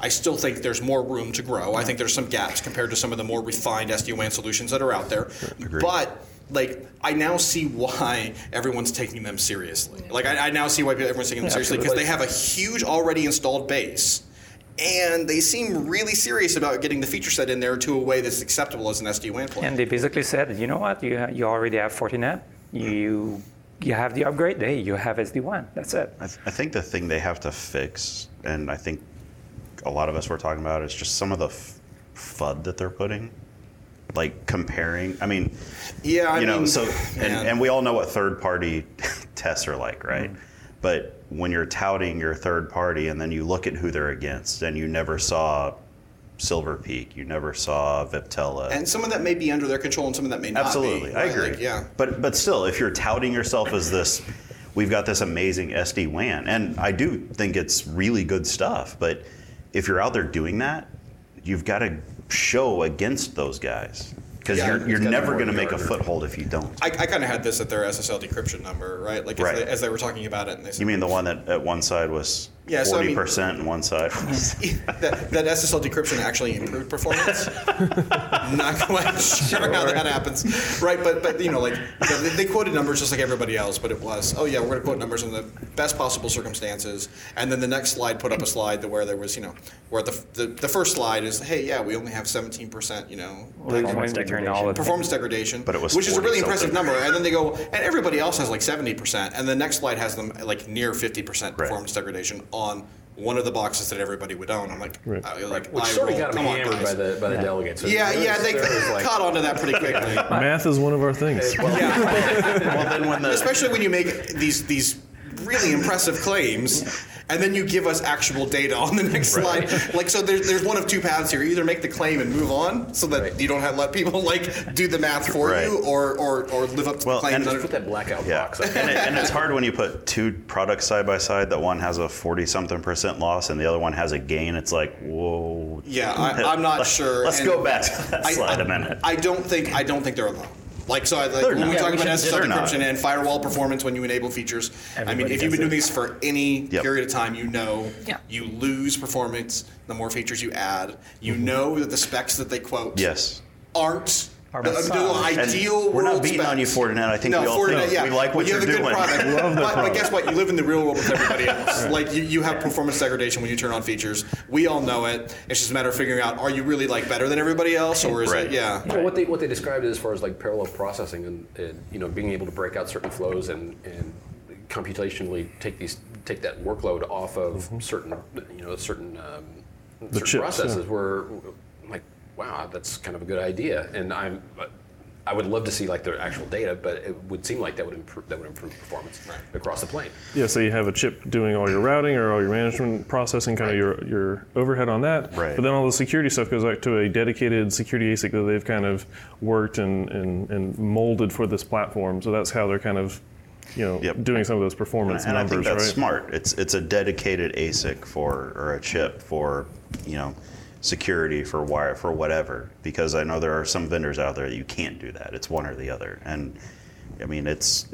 Speaker 1: I still think there's more room to grow. I think there's some gaps compared to some of the more refined SD-WAN solutions that are out there.
Speaker 6: Agreed.
Speaker 1: But like, I now see why everyone's taking them seriously. Like, I, I now see why everyone's taking them
Speaker 5: Yeah,
Speaker 1: seriously because they have a huge already installed base. And they seem really serious about getting the feature set in there to a way that's acceptable as an SD-WAN play.
Speaker 5: and they basically said, you know what, you you already have Fortinet, you you have the upgrade, hey, you have SD-WAN. That's it.
Speaker 6: I, th- I think the thing they have to fix, and I think a lot of us were talking about, is just some of the f- FUD that they're putting. Like comparing, I mean,
Speaker 1: yeah, I
Speaker 6: you know,
Speaker 1: mean,
Speaker 6: so and, and we all know what third party [laughs] tests are like, right?
Speaker 1: Mm-hmm.
Speaker 6: But when you're touting your third party and then you look at who they're against, and you never saw Silver Peak, you never saw Viptela.
Speaker 1: and some of that may be under their control, and some of that may not
Speaker 6: Absolutely,
Speaker 1: be.
Speaker 6: I
Speaker 1: right?
Speaker 6: agree.
Speaker 1: Like, yeah.
Speaker 6: But but still, if you're touting yourself as this, we've got this amazing SD WAN, and I do think it's really good stuff. But if you're out there doing that, you've got to show against those guys because
Speaker 1: Yeah,
Speaker 6: you're you're never going to make a foothold if you don't.
Speaker 1: I, I kind of had this at their SSL decryption number, right? Like as,
Speaker 6: Right.
Speaker 1: They, as they were talking about it, and they said,
Speaker 6: You mean the one that at one side was
Speaker 1: Yeah, so I
Speaker 6: forty
Speaker 1: mean-
Speaker 6: percent and one side [laughs]
Speaker 1: that, that SSL decryption actually improved performance. [laughs] Not quite sure how that happens, right? But but you know, like they, they quoted numbers just like everybody else, but it was, oh yeah, we're going to quote numbers in the best possible circumstances, and then the next slide put up a slide that where there was, you know, where the the, the first slide is, hey, yeah, we only have 17%, you know,
Speaker 5: When
Speaker 3: Performance degradation.
Speaker 1: performance degradation,
Speaker 6: But it was
Speaker 1: which is a
Speaker 6: 40
Speaker 1: really impressive number. And then they go, and everybody else has like 70%, and the next slide has them like near 50% performance degradation on one of the boxes that everybody would own. I'm like,
Speaker 2: Right.
Speaker 1: I, like
Speaker 4: Which
Speaker 1: I
Speaker 4: sort of got them
Speaker 1: come on,
Speaker 4: hammered by the by the delegates.
Speaker 1: Yeah,
Speaker 4: There
Speaker 1: yeah,
Speaker 4: was-
Speaker 1: they
Speaker 4: there was like-
Speaker 1: caught onto that pretty quickly. [laughs]
Speaker 2: Math is one of our things.
Speaker 1: yeah,
Speaker 6: well then when the
Speaker 1: especially when you make these these really impressive claims. And then you give us actual data on the next slide. Like so, there's, there's one of two paths here. You either make the claim and move on, so that
Speaker 4: Right.
Speaker 1: you don't have let people like do the math for
Speaker 6: Right.
Speaker 1: you, or, or or live up to
Speaker 6: Well,
Speaker 1: the claim.
Speaker 6: and-
Speaker 1: that
Speaker 4: Just put that blackout
Speaker 6: Yeah,
Speaker 4: box up.
Speaker 6: and, it, and it's hard when you put two products side by side that one has a 40 something percent loss and the other one has a gain. It's like, whoa.
Speaker 1: Yeah, I, I'm not [laughs]
Speaker 6: Let's-
Speaker 1: sure.
Speaker 6: Let's
Speaker 1: and
Speaker 6: go back to that
Speaker 1: I-
Speaker 6: slide
Speaker 1: I,
Speaker 6: a minute.
Speaker 1: I don't think I don't think they're alone. Like so, I, like when we
Speaker 6: Yeah,
Speaker 1: talk
Speaker 6: we
Speaker 1: about SSL encryption and firewall performance when you enable features. I mean, if you've been doing
Speaker 3: it.
Speaker 1: these for any
Speaker 6: Yep.
Speaker 1: period of time, you know
Speaker 5: Yeah.
Speaker 1: you lose performance the more features you add. You know that the specs that they quote
Speaker 6: yes.
Speaker 1: aren't
Speaker 3: Are
Speaker 1: the, the
Speaker 3: massaged.
Speaker 6: And
Speaker 1: ideal
Speaker 6: we're not
Speaker 1: world
Speaker 6: beating on you,
Speaker 1: specs.
Speaker 6: Fortinet. I think
Speaker 1: no,
Speaker 6: we all
Speaker 1: Fortinet,
Speaker 6: think
Speaker 1: yeah.
Speaker 6: we like what
Speaker 1: you
Speaker 6: you're
Speaker 1: have a good
Speaker 6: doing.
Speaker 1: product.
Speaker 2: Love the
Speaker 1: but, but guess what? You live in the real world with everybody [laughs] else. Like you, you have performance degradation when you turn on features. We all know it. It's just a matter of figuring out: are you really like better than everybody else, or is
Speaker 6: Right.
Speaker 1: it? Yeah.
Speaker 4: Well, what they what they described is as far as like parallel processing and, and you know being able to break out certain flows and and computationally take these take that workload off of certain you know certain um, certain
Speaker 2: chips,
Speaker 4: processes
Speaker 2: yeah.
Speaker 4: were like wow that's kind of a good idea and I'm, I would love to see like the actual data but it would seem like that would improve that would improve performance across the plane.
Speaker 2: Yeah, so you have a chip doing all your routing or all your management processing, kind of your, your overhead on that.
Speaker 6: Right.
Speaker 2: But then all the security stuff goes back to a dedicated security ASIC that they've kind of worked and, and, and molded for this platform. So that's how they're kind of, you know,
Speaker 6: Yep.
Speaker 2: doing some of those performance
Speaker 6: and I
Speaker 2: numbers,
Speaker 6: think that's
Speaker 2: right?
Speaker 6: smart. It's it's a dedicated ASIC for or a chip for you know security for wire for whatever. Because I know there are some vendors out there that you can't do that. It's one or the other. And I mean, it's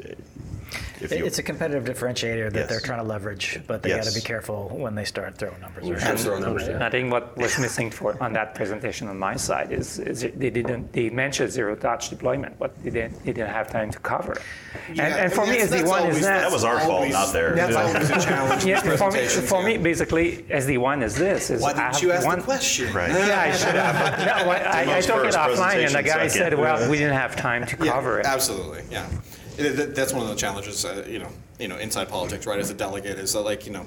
Speaker 6: you
Speaker 3: It's a competitive differentiator that
Speaker 6: Yes.
Speaker 3: they're trying to leverage, but they got to be careful when they start throwing numbers around.
Speaker 4: Sure, throw numbers,
Speaker 5: And
Speaker 4: yeah.
Speaker 5: I think what was missing for on that presentation on my side is, is they didn't they mentioned zero touch deployment, but they didn't, they didn't have time to cover. it. And, and for
Speaker 1: I mean,
Speaker 5: me,
Speaker 1: that's- SD-WAN
Speaker 5: is that.
Speaker 6: that was our fault, not theirs.
Speaker 1: That's always a challenge. in
Speaker 5: yeah, for me,
Speaker 1: presentations,
Speaker 5: for
Speaker 1: yeah.
Speaker 5: me, basically, SD-WAN is this. Is
Speaker 1: Why didn't you ask
Speaker 5: one,
Speaker 1: the question?
Speaker 6: Right.
Speaker 5: Yeah, I should have. No, [laughs] I, I, I took it offline, and the guy
Speaker 6: second.
Speaker 5: said, "Well, we didn't have time to cover it."
Speaker 1: Absolutely, yeah. It- that- That's one of the challenges, uh, you know, you know, inside politics, right? As a delegate, is that like, you know,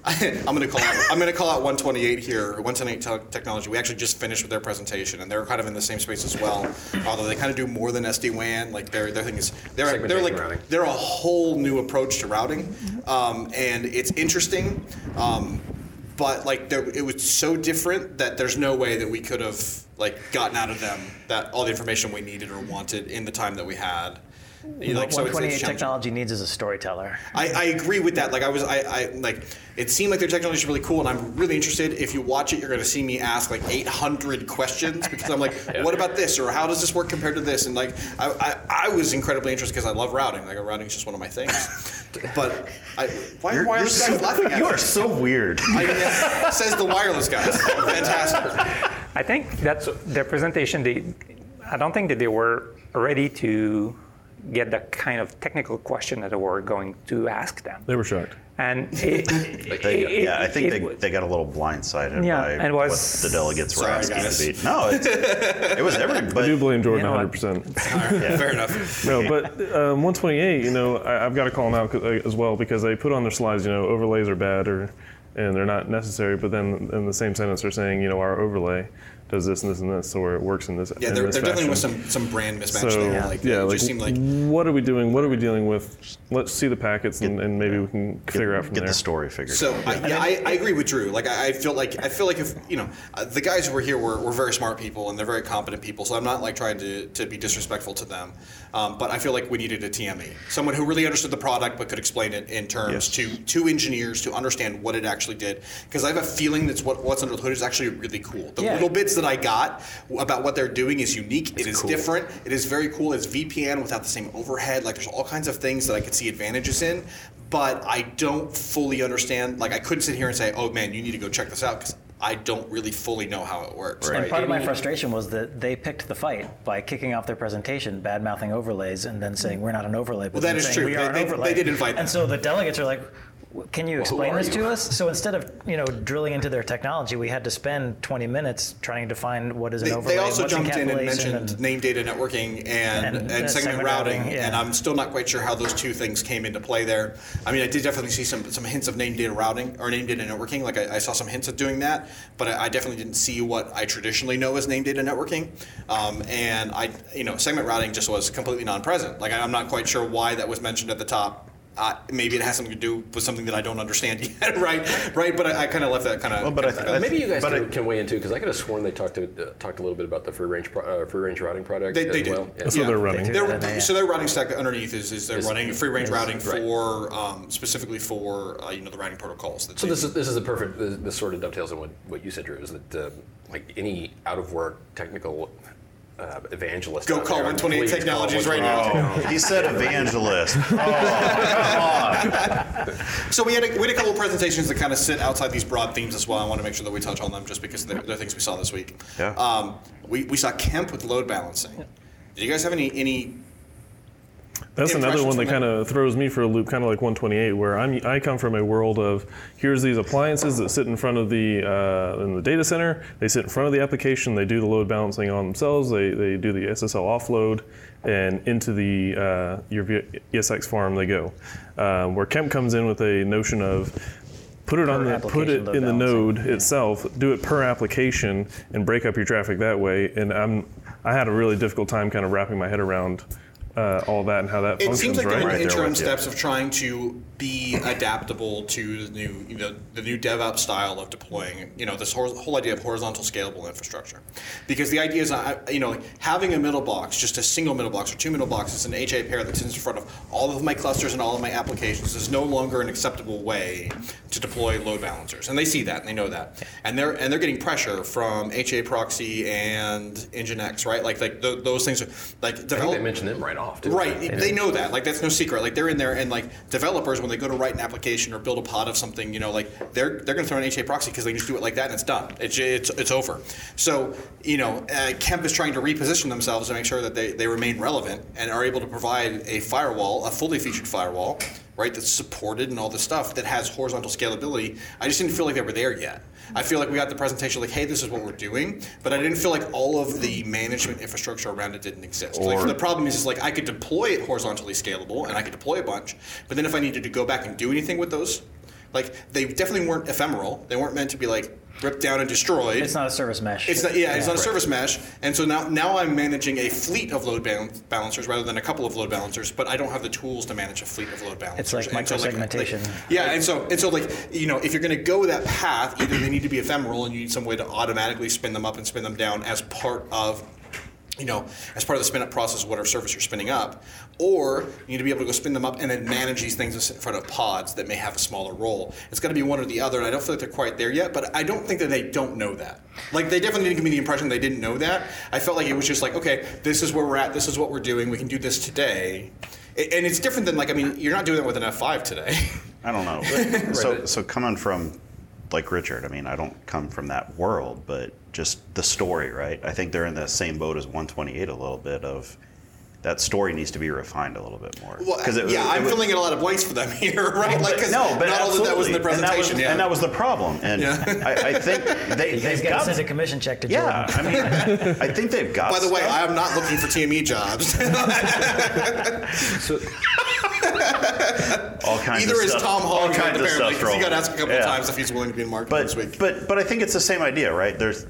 Speaker 1: [laughs] I'm going to call out. I'm going to call out 128 here. 128 te- technology. We actually just finished with their presentation, and they're kind of in the same space as well. Although they kind of do more than SD-WAN. Like their their thing is they're they're like
Speaker 4: routing.
Speaker 1: they're a whole new approach to routing, um, and it's interesting. Um, but like there, it was so different that there's no way that we could have like gotten out of them that all the information we needed or wanted in the time that we had. You know,
Speaker 3: What
Speaker 1: like, so it's- it's
Speaker 3: 128 technology needs is a storyteller.
Speaker 1: I, I agree with that. Like I was, I, I like. It seemed like their technology is really cool, and I'm really interested. If you watch it, you're going to see me ask like 800 questions because I'm like, [laughs] what about this, or how does this work compared to this? And like, I, I, I was incredibly interested because I love routing. Like, routing is just one of my things. [laughs] But I, why
Speaker 6: You're,
Speaker 1: why
Speaker 6: you're
Speaker 1: are you
Speaker 6: so,
Speaker 1: guys laughing at
Speaker 6: you
Speaker 1: me?
Speaker 6: are so weird.
Speaker 1: I, yeah, says the wireless guys. Fantastic.
Speaker 5: I think that's their presentation. They, I don't think that they were ready to get the kind of technical question that they were going to ask them.
Speaker 2: They were shocked.
Speaker 5: And [laughs] it,
Speaker 6: They,
Speaker 5: it-
Speaker 6: yeah, I think
Speaker 5: it
Speaker 6: they,
Speaker 5: was-
Speaker 6: they got a little blindsided
Speaker 5: Yeah,
Speaker 6: by
Speaker 5: and
Speaker 6: what the delegates were
Speaker 1: Sorry,
Speaker 6: asking
Speaker 1: guys.
Speaker 6: to be. No, it's, it was every.
Speaker 2: I do blame Jordan
Speaker 5: You know
Speaker 2: 100%.
Speaker 1: Fair enough.
Speaker 2: No, but um, 128, you know, I, I've got to call them out 'cause- uh, as well because they put on their slides, you know, overlays are bad or and they're not necessary. But then in the same sentence, they're saying, you know, our overlay does this and this and this, or it works in this.
Speaker 1: Yeah,
Speaker 2: in
Speaker 1: there,
Speaker 2: this
Speaker 1: there definitely was
Speaker 2: fashion.
Speaker 1: some some brand mismatch
Speaker 2: So
Speaker 1: there. Like,
Speaker 2: yeah,
Speaker 1: it
Speaker 2: like,
Speaker 1: just seemed like
Speaker 2: what are we doing? What are we dealing with? Let's see the packets and, and maybe we can figure out from
Speaker 6: get
Speaker 2: there.
Speaker 6: the story figured.
Speaker 1: So I, yeah, I, I agree with Drew. Like I, I feel like I feel like if you know uh, the guys who were here were, were very smart people and they're very competent people. So I'm not like trying to, to be disrespectful to them. Um, but I feel like we needed a TME, someone who really understood the product but could explain it in terms
Speaker 6: Yes.
Speaker 1: to to engineers to understand what it actually did. Because I have a feeling that's what what's under the hood is actually really cool. The
Speaker 3: Yeah.
Speaker 1: little bits that I got about what they're doing is unique. It is
Speaker 4: cool.
Speaker 1: different. It is very cool. It's VPN without the same overhead. Like there's all kinds of things that I could see advantages in, but I don't fully understand. Like I couldn't sit here and say, "Oh man, you need to go check this out," because I don't really fully know how it works.
Speaker 6: Right.
Speaker 3: And part of my frustration was that they picked the fight by kicking off their presentation, bad mouthing overlays, and then saying we're not an overlay. But
Speaker 1: Well, that
Speaker 3: then
Speaker 1: is
Speaker 3: saying,
Speaker 1: true.
Speaker 3: We
Speaker 1: They-
Speaker 3: are an
Speaker 1: they-
Speaker 3: overlay.
Speaker 1: they did invite
Speaker 3: And
Speaker 1: that.
Speaker 3: so the delegates are like, "W- "Can you explain
Speaker 4: are
Speaker 3: this
Speaker 4: you?"
Speaker 3: to us?" So instead of you know drilling into their technology, we had to spend 20 minutes trying to find what is an
Speaker 1: They,
Speaker 3: overlay.
Speaker 1: they also jumped in and mentioned name data networking and,
Speaker 3: And,
Speaker 1: and,
Speaker 3: uh,
Speaker 1: segment,
Speaker 3: segment
Speaker 1: routing,
Speaker 3: routing, yeah.
Speaker 1: and I'm still not quite sure how those two things came into play there. I mean, I did definitely see some, some hints of name data routing or name data networking. Like I, I saw some hints of doing that, but I, I definitely didn't see what I traditionally know as name data networking. Um, and I, you know, segment routing just was completely non-present. Like I, I'm not quite sure why that was mentioned at the top. Uh, maybe it has something to do with something that I don't understand [laughs] yet, right? Right, but I, I kind of left that kind of.
Speaker 6: Well, but I th- I
Speaker 4: Maybe you guys
Speaker 6: But
Speaker 4: can,
Speaker 6: I-
Speaker 4: can weigh in too, because I could have sworn they talked to, uh, talked a little bit about the free range pro, uh, free range routing product
Speaker 1: They,
Speaker 4: as
Speaker 1: they did.
Speaker 4: well. Yeah.
Speaker 2: That's what they're running.
Speaker 3: do
Speaker 1: They're-
Speaker 3: that, yeah.
Speaker 1: So their routing stack underneath is, is they're
Speaker 4: Is-
Speaker 1: running free range
Speaker 3: is-
Speaker 1: routing
Speaker 4: right.
Speaker 1: for um, specifically for uh, you know the routing protocols. That
Speaker 4: So this is this is the perfect. This, this sort of dovetails on what, what you said, Drew. Is that uh, like any out of work technical uh, evangelist?
Speaker 1: Go
Speaker 4: out
Speaker 1: call 128
Speaker 4: please call
Speaker 1: Technologies right now.
Speaker 6: Oh, he said evangelist. [laughs]
Speaker 1: So we had a, we had a couple of presentations that kind of sit outside these broad themes as well. I want to make sure that we touch on them just because they're, they're things we saw this week.
Speaker 6: Yeah.
Speaker 1: Um, we, we saw Kemp with load balancing. Did you guys have any any?
Speaker 2: That's another one that kind of throws me for a loop, kind of like 128, where I'm I come from a world of here's these appliances that sit in front of the uh, in the data center. They sit in front of the application. They do the load balancing on themselves. They, they do the SSL offload, and into the uh, your ESX farm they go. Um, where Kemp comes in with a notion of put it on the put it in the
Speaker 3: balancing,
Speaker 2: node itself, do it per application, and break up your traffic that way. And I'm I had a really difficult time kind of wrapping my head around uh, all that and how that
Speaker 1: It
Speaker 2: functions.
Speaker 1: seems like
Speaker 2: right?
Speaker 1: they're in
Speaker 6: Right
Speaker 1: the
Speaker 6: there
Speaker 1: interim
Speaker 6: with you.
Speaker 1: steps of trying to be adaptable to the new, you know, the new DevOps style of deploying, you know, this hor- whole idea of horizontal scalable infrastructure. Because the idea is, you know, having a middle box, just a single middle box or two middle boxes, an HA pair that sits in front of all of my clusters and all of my applications is no longer an acceptable way to deploy load balancers. And they see that and they know that. And they're and they're getting pressure from HA proxy and Nginx, right? Like like th- those things are like
Speaker 4: I think
Speaker 1: develop-
Speaker 4: they mention them right off.
Speaker 1: Right, they know that. Like that's no secret. Like they're in there, and like developers, when they go to write an application or build a pod of something, you know, like they're they're going to throw an HA proxy because they just do it like that and it's done. It's it's, it's over. So you know, uh, Kemp is trying to reposition themselves to make sure that they, they remain relevant and are able to provide a firewall, a fully featured firewall, right, that's supported and all this stuff that has horizontal scalability. I just didn't feel like they were there yet. I feel like we got the presentation like, hey, this is what we're doing, but I didn't feel like all of the management infrastructure around it didn't exist. like the problem is, is like I could deploy it horizontally scalable and I could deploy a bunch, but then if I needed to go back and do anything with those, like they definitely weren't ephemeral. They weren't meant to be like ripped down and destroyed.
Speaker 3: It's not a service mesh.
Speaker 1: It's not, yeah, it's not a service mesh, and so now now I'm managing a fleet of load bal- balancers rather than a couple of load balancers. But I don't have the tools to manage a fleet of load balancers.
Speaker 3: It's like
Speaker 1: And so,
Speaker 3: microsegmentation.
Speaker 1: like- yeah, and so and so like you know if you're going to go that path, either they need to be ephemeral and you need some way to automatically spin them up and spin them down as part of you know, as part of the spin up process whatever service you're spinning up, or you need to be able to go spin them up and then manage these things in front of pods that may have a smaller role. It's got to be one or the other, and I don't feel like they're quite there yet, but I don't think that they don't know that. Like, they definitely didn't give me the impression they didn't know that. I felt like it was just like, okay, this is where we're at, this is what we're doing, we can do this today. And it's different than, like, I mean, you're not doing that with an F5 today. [laughs]
Speaker 6: I don't know. [laughs] so, so coming from like Richard, I mean, I don't come from that world, but just the story, right? I think they're in the same boat as 128 a little bit of that story needs to be refined a little bit more.
Speaker 1: Well,
Speaker 6: 'Cause it-
Speaker 1: yeah,
Speaker 6: it
Speaker 1: I'm
Speaker 6: was-
Speaker 1: filling in a lot of blanks for them [laughs] here, right? Like, 'cause
Speaker 6: no, but
Speaker 1: not all that was in the presentation.
Speaker 6: and that was,
Speaker 1: yeah.
Speaker 6: and that was the problem. And
Speaker 1: Yeah.
Speaker 6: I, I think they,
Speaker 3: You guys
Speaker 6: they've
Speaker 3: got to send a commission check to
Speaker 6: Yeah,
Speaker 3: Jordan.
Speaker 6: I mean, I think they've got.
Speaker 1: By the way. I am not looking for TME jobs. [laughs] [laughs]
Speaker 4: So,
Speaker 6: all kinds
Speaker 1: Either
Speaker 6: of
Speaker 1: is
Speaker 6: stuff,
Speaker 1: Tom
Speaker 6: all
Speaker 1: Holland
Speaker 6: kinds of
Speaker 1: apparently,
Speaker 6: stuff
Speaker 1: because he got
Speaker 6: rolling.
Speaker 1: asked a couple
Speaker 6: Yeah.
Speaker 1: of times if he's willing to be in market this week.
Speaker 6: but but I think it's the same idea, right? There's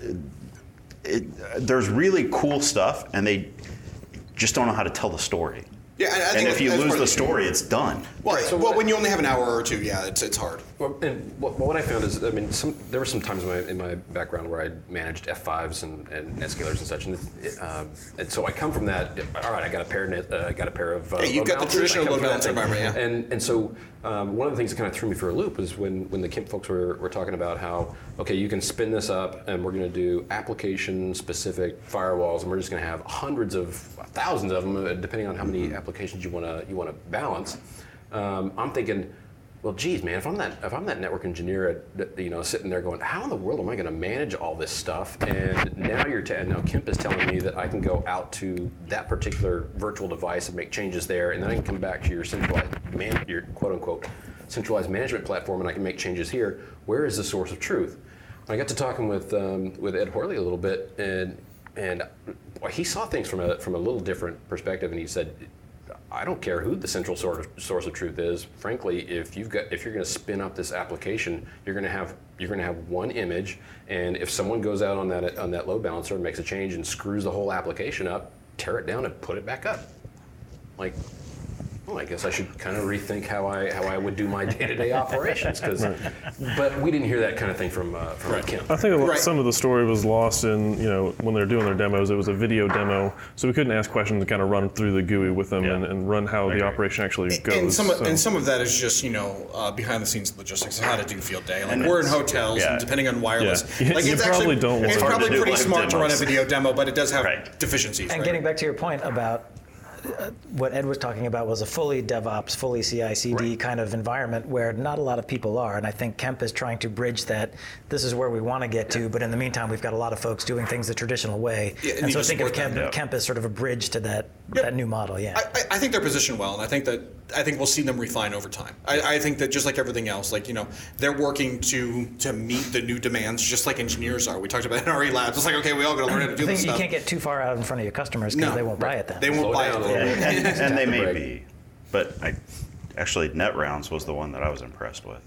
Speaker 6: it, there's really cool stuff, and they just don't know how to tell the story.
Speaker 1: Yeah, and I think
Speaker 6: And if you lose
Speaker 1: part
Speaker 6: the story, it's done.
Speaker 1: well,
Speaker 4: Right, so
Speaker 1: well, when you only have an hour or two, yeah, it's it's hard.
Speaker 4: Well, and what, what I found is, I mean, some, there were some times in my, in my background where I managed F5s and, and NetScalers and such, and, it, um, and so I come from that. All right, I got a pair, of uh, I got a pair of. Uh,
Speaker 1: Yeah, you've got the traditional load balancer environment, yeah.
Speaker 4: And and so um, one of the things that kind of threw me for a loop was when when the Kemp folks were, were talking about how okay, you can spin this up, and we're going to do application specific firewalls, and we're just going to have hundreds of thousands of them, uh, depending on how many applications you want to you want to balance. Um, I'm thinking, well, geez, man, if I'm that if I'm that network engineer, you know, sitting there going, how in the world am I going to manage all this stuff? And now you're t- now Kemp is telling me that I can go out to that particular virtual device and make changes there, and then I can come back to your centralized man, your quote unquote centralized management platform, and I can make changes here. Where is the source of truth? I got to talking with um, with Ed Horley a little bit, and and boy, he saw things from a from a little different perspective, and he said. I don't care who the central source of truth is. Frankly, if you've got if you're going to spin up this application, you're going to have you're going to have one image, and if someone goes out on that on that load balancer and makes a change and screws the whole application up, tear it down and put it back up. Like, well, I guess I should kind of rethink how I how I would do my day-to-day [laughs] operations because, but we didn't hear that kind of thing from uh, from Kemp.
Speaker 2: I think
Speaker 1: Right.
Speaker 2: some of the story was lost in, you know, when they were doing their demos, it was a video demo, so we couldn't ask questions and kind of run through the GUI with them
Speaker 6: Yeah.
Speaker 2: and, and run how the operation actually goes.
Speaker 1: And some, of,
Speaker 2: so-
Speaker 1: and some of that is just you know uh, behind the scenes logistics of how to do field day. Like
Speaker 6: And
Speaker 1: we're in hotels,
Speaker 6: yeah.
Speaker 1: and depending on wireless, [laughs]
Speaker 2: Yeah.
Speaker 1: like
Speaker 2: You
Speaker 1: it's
Speaker 2: probably
Speaker 1: actually
Speaker 2: don't want
Speaker 1: it's probably
Speaker 6: do
Speaker 1: pretty
Speaker 6: live
Speaker 1: smart to run a video demo, but it does have
Speaker 6: Right.
Speaker 1: deficiencies.
Speaker 3: And
Speaker 1: right?
Speaker 3: getting back to your point about what Ed was talking about was a fully DevOps, fully CI/CD kind of environment where not a lot of people are, and I think Kemp is trying to bridge that. This is where we want to get to, but in the meantime, we've got a lot of folks doing things the traditional way,
Speaker 1: Yeah, and
Speaker 3: and so
Speaker 1: just
Speaker 3: think of Kemp,
Speaker 1: them,
Speaker 6: yeah.
Speaker 3: Kemp as sort of a bridge to that
Speaker 1: Yep.
Speaker 3: that new model. Yeah.
Speaker 1: I, I- I think they're positioned well, and I think that I think we'll see them refine over time. I, I think that just like everything else, like you know, they're working to to meet the new demands, just like engineers are. We talked about [laughs] NRE labs. It's like okay, we all got to learn how to
Speaker 3: I
Speaker 1: do
Speaker 3: think
Speaker 1: this
Speaker 3: you
Speaker 1: stuff.
Speaker 3: can't get too far out in front of your customers because
Speaker 1: No.
Speaker 3: they won't buy it then.
Speaker 1: They won't
Speaker 4: Slow
Speaker 1: buy
Speaker 4: down
Speaker 1: it.
Speaker 4: Little [laughs]
Speaker 6: and, and they may
Speaker 4: Right.
Speaker 6: be, but I actually NetRounds was the one that I was impressed with.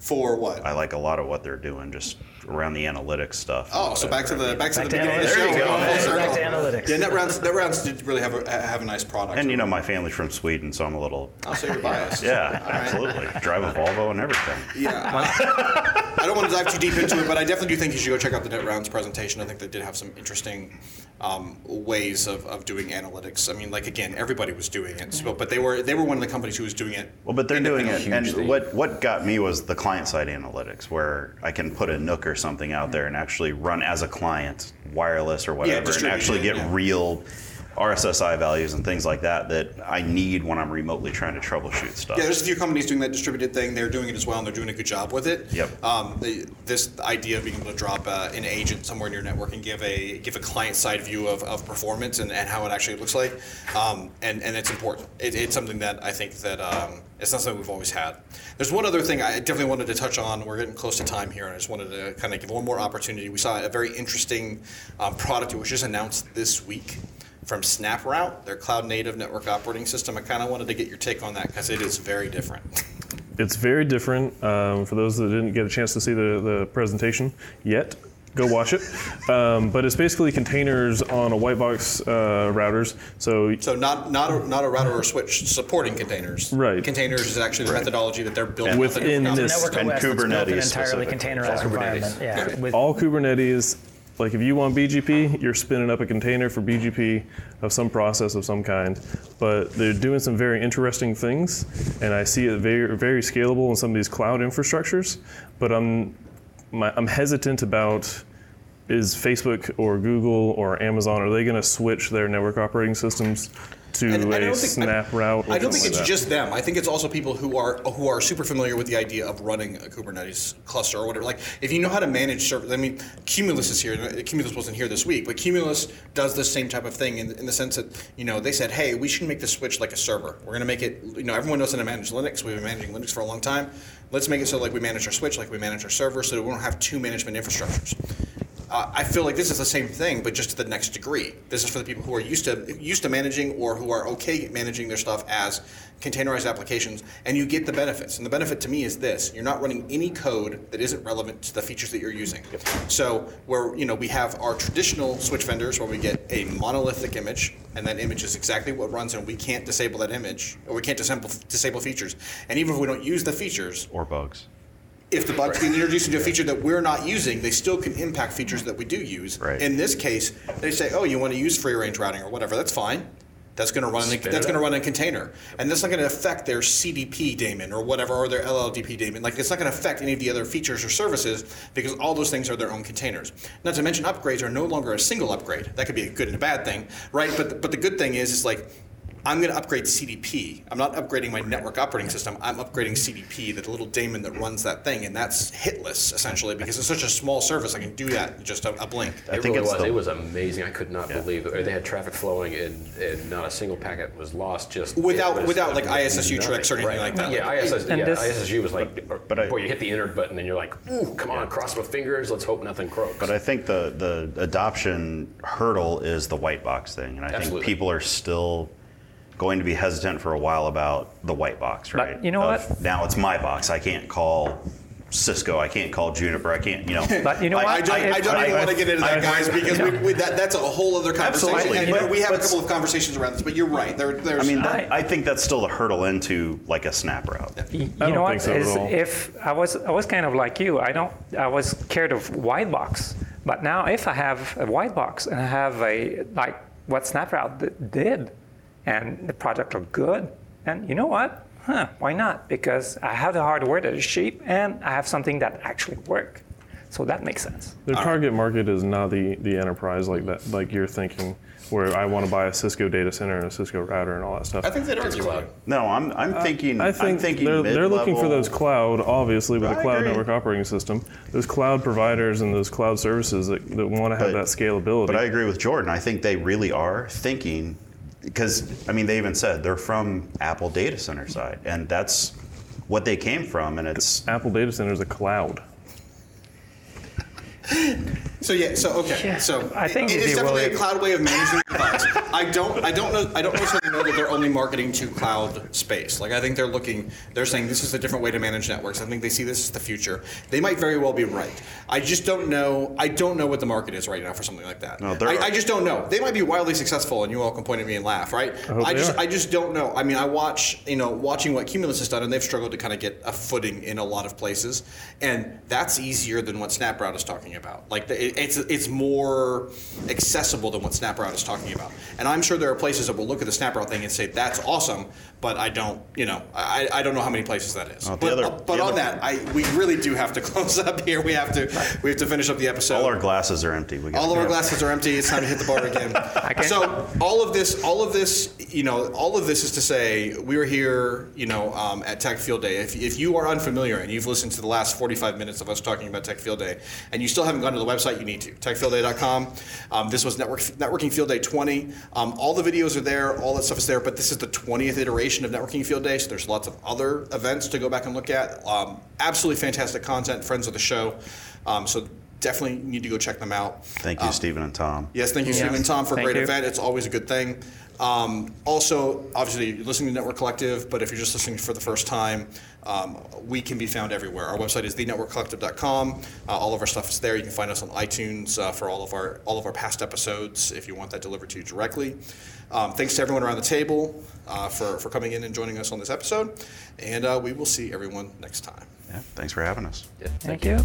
Speaker 1: For what?
Speaker 6: I like a lot of what they're doing just around the analytics stuff.
Speaker 1: Oh, so back to the back to
Speaker 3: Back
Speaker 1: the
Speaker 3: to
Speaker 1: beginning of the
Speaker 3: analytics.
Speaker 1: show.
Speaker 6: There you go.
Speaker 1: Full
Speaker 6: Back
Speaker 3: to analytics.
Speaker 1: Yeah, NetRounds, NetRounds did really have a have a nice product.
Speaker 6: And you know, my family's from Sweden, so I'm a little.
Speaker 1: Oh, I'll say you're biased.
Speaker 6: Yeah, absolutely. Drive a Volvo and everything.
Speaker 1: Yeah. I, don't want to dive too deep into it, but I definitely do think you should go check out the NetRounds presentation. I think they did have some interesting um, ways of, of doing analytics. I mean, like again, everybody was doing it, so, but they were they were one of the companies who was doing it.
Speaker 6: Well, but they're doing it, and what what got me was the client side analytics, where I can put a NUC or something out there and actually run as a client, wireless or whatever, and actually get
Speaker 1: yeah.
Speaker 6: real RSSI values and things like that that I need when I'm remotely trying to troubleshoot stuff.
Speaker 1: Yeah, there's a few companies doing that distributed thing. They're doing it as well, and they're doing a good job with it.
Speaker 6: Yep.
Speaker 1: Um, the, this idea of being able to drop uh, an agent somewhere in your network and give a give a client side view of, of performance and, and how it actually looks like, um, and and it's important. It, it's something that I think that um, it's not something we've always had. There's one other thing I definitely wanted to touch on. We're getting close to time here, and I just wanted to kind of give one more opportunity. We saw a very interesting um, product that was just announced this week from SnapRoute, their cloud native network operating system. I kind of wanted to get your take on that because it is very different. [laughs]
Speaker 2: It's very different. Um, for those that didn't get a chance to see the, the presentation yet, go watch it. [laughs] Um, but it's basically containers on a white box uh, routers. So
Speaker 1: So not not a, not a router or switch supporting containers.
Speaker 2: Right.
Speaker 1: Containers is actually the methodology that they're building
Speaker 6: And
Speaker 1: with the
Speaker 2: within
Speaker 1: network
Speaker 2: this-
Speaker 3: Network
Speaker 6: And
Speaker 3: OS that's built in
Speaker 6: Kubernetes
Speaker 3: an entirely
Speaker 6: specifically.
Speaker 3: containerized
Speaker 4: All
Speaker 3: environment. Yeah, with
Speaker 2: all Kubernetes, like if you want BGP, you're spinning up a container for BGP of some process of some kind. But they're doing some very interesting things, and I see it very, very scalable in some of these cloud infrastructures. But I'm, my, I'm hesitant about is Facebook or Google or Amazon are they going to switch their network operating systems to
Speaker 1: And
Speaker 2: a
Speaker 1: think-
Speaker 2: SnapRoute?
Speaker 1: I don't think it's
Speaker 2: like
Speaker 1: just them. I think it's also people who are who are super familiar with the idea of running a Kubernetes cluster or whatever. Like if you know how to manage servers, I mean, Cumulus is here. Cumulus wasn't here this week, but Cumulus does the same type of thing in, in the sense that you know they said, hey, we should make the switch like a server. We're going to make it. You know, everyone knows how to manage Linux. We've been managing Linux for a long time. Let's make it so like we manage our switch, like we manage our server, so that we don't have two management infrastructures. Uh, I feel like this is the same thing, but just to the next degree. This is for the people who are used to used to managing or who are okay managing their stuff as containerized applications, and you get the benefits. And the benefit to me is this: you're not running any code that isn't relevant to the features that you're using. So where you know we have our traditional switch vendors where we get a monolithic image, and that image is exactly what runs, and we can't disable that image, or we can't disable disable features. And even if we don't use the features,
Speaker 6: Or bugs.
Speaker 1: If the bug's being introduced into a feature that we're not using, they still can impact features that we do use.
Speaker 6: Right.
Speaker 1: In this case, they say, "Oh, you want to use free range routing or whatever? That's fine. That's going to run. In, that's going to run in a container, and that's not going to affect their CDP daemon or whatever, or their LLDP daemon. Like it's not going to affect any of the other features or services because all those things are their own containers. Not to mention, upgrades are no longer a single upgrade. That could be a good and a bad thing, right? But but the good thing is, it's like I'm going to upgrade CDP. I'm not upgrading my network operating system. I'm upgrading CDP, the little daemon that runs that thing, and that's hitless essentially because it's such a small service. I can do that in just a, a blink.
Speaker 6: I
Speaker 4: It
Speaker 6: think
Speaker 4: really
Speaker 6: it's
Speaker 4: was. It was amazing. I could not believe it. They had traffic flowing, and, and not a single packet was lost. Just
Speaker 1: Without-
Speaker 4: was-
Speaker 1: without, like,
Speaker 4: nothing.
Speaker 1: ISSU tricks or anything
Speaker 4: Right.
Speaker 1: like that.
Speaker 4: Yeah, ISS, yeah,
Speaker 5: this-
Speaker 4: ISSU was like,
Speaker 6: but I-
Speaker 4: boy, you hit the enter button, and you're like, ooh, come on, cross my fingers. Let's hope nothing croaks.
Speaker 6: But I think the, the adoption hurdle is the white box thing. And I
Speaker 4: Absolutely.
Speaker 6: think people are still going to be hesitant for a while about the white box,
Speaker 5: But
Speaker 6: right?
Speaker 5: you know
Speaker 6: Of,
Speaker 5: what?
Speaker 6: Now it's my box. I can't call Cisco. I can't call Juniper. I can't, you know. [laughs]
Speaker 5: But you know
Speaker 6: I-
Speaker 5: what?
Speaker 1: I don't, I, don't
Speaker 6: I-
Speaker 1: even
Speaker 6: I-
Speaker 1: want to get into that,
Speaker 6: I-
Speaker 1: guys, because we, we, that, that's a whole other conversation.
Speaker 6: Absolutely.
Speaker 1: And
Speaker 6: But-
Speaker 1: we have a couple of conversations around this, but you're right. There, there's,
Speaker 6: I mean, that,
Speaker 5: I-
Speaker 6: I think that's still the hurdle into like a SnapRoute.
Speaker 5: Y- You
Speaker 2: I don't
Speaker 5: know what?
Speaker 2: think so at all.
Speaker 5: if I was I was kind of like you, I don't I was scared of white box, but now if I have a white box and I have a like what SnapRoute d- did, and the product looked good, and you know what? Huh? Why not? Because I have the hardware that is cheap, and I have something that actually work. So that makes sense.
Speaker 2: Their target market is not the, the enterprise like that, like you're thinking, where I want to buy a Cisco data center and a Cisco router and all that stuff.
Speaker 1: I think that is
Speaker 4: cloud.
Speaker 6: No, I'm, I'm uh, thinking.
Speaker 2: I think
Speaker 6: am thinking
Speaker 2: they're, they're looking for those cloud, obviously, with
Speaker 6: I
Speaker 2: a cloud
Speaker 6: agree.
Speaker 2: network operating system, those cloud providers and those cloud services that, that want to have
Speaker 6: But-
Speaker 2: that scalability.
Speaker 6: But I agree with Jordan. I think they really are thinking, because I mean, they even said they're from Apple data center side, and that's what they came from, and it's
Speaker 2: Apple data center is a cloud.
Speaker 1: So yeah, so okay,
Speaker 5: Yeah,
Speaker 1: so
Speaker 5: I think
Speaker 1: it
Speaker 5: it'd
Speaker 1: is
Speaker 5: be
Speaker 1: definitely
Speaker 5: really-
Speaker 1: a cloud way of managing clouds. I don't, I don't know, I don't necessarily know that they're only marketing to cloud space. Like I think they're looking, they're saying this is a different way to manage networks. I think they see this as the future. They might very well be right. I just don't know. I don't know what the market is right now for something like that.
Speaker 6: No, there
Speaker 1: I,
Speaker 6: are-
Speaker 1: I just don't know. They might be wildly successful, and you all can point at me and laugh, right?
Speaker 2: hope
Speaker 1: I
Speaker 2: they
Speaker 1: just,
Speaker 2: are.
Speaker 1: I just don't know. I mean, I watch, you know, watching what Cumulus has done, and they've struggled to kind of get a footing in a lot of places, and that's easier than what SnapRoute is talking about. Like, the, it, it's it's more accessible than what SnapRoute is talking about. And I'm sure there are places that will look at the SnapRoute thing and say that's awesome, but I don't, you know, I, I don't know how many places that is.
Speaker 6: The
Speaker 1: but
Speaker 6: other-
Speaker 1: uh, but on
Speaker 6: other-
Speaker 1: that, I we really do have to [laughs] close up here. We have to we have to finish up the episode.
Speaker 6: All our glasses are empty.
Speaker 1: All of our glasses are empty. It's time to hit the bar again. [laughs]
Speaker 5: can-
Speaker 1: So all of this, all of this, you know, all of this is to say we are here, you know, um, at Tech Field Day. If, if you are unfamiliar and you've listened to the last 45 minutes of us talking about Tech Field Day, and you still haven't gone to the website, you need to techfieldday.com. Um, this was Network Networking Field Day 20. Um, all the videos are there. All that stuff is there. But this is the 20th iteration of Networking Field Day. So there's lots of other events to go back and look at. Um, absolutely fantastic content. Friends of the show. Um, so definitely need to go check them out.
Speaker 6: Thank you, Stephen and Tom.
Speaker 1: Yes, thank you,
Speaker 5: Yeah.
Speaker 1: Stephen and Tom, for a great
Speaker 5: you.
Speaker 1: event. It's always a good thing. Um, also, obviously, you're listening to Network Collective, but if you're just listening for the first time, um, we can be found everywhere. Our website is thenetworkcollective.com. Uh, all of our stuff is there. You can find us on iTunes uh, for all of our all of our past episodes if you want that delivered to you directly. Um, thanks to everyone around the table uh, for, for coming in and joining us on this episode, and uh, we will see everyone next time.
Speaker 6: Yeah, thanks for having us.
Speaker 4: Yeah,
Speaker 5: Thank you.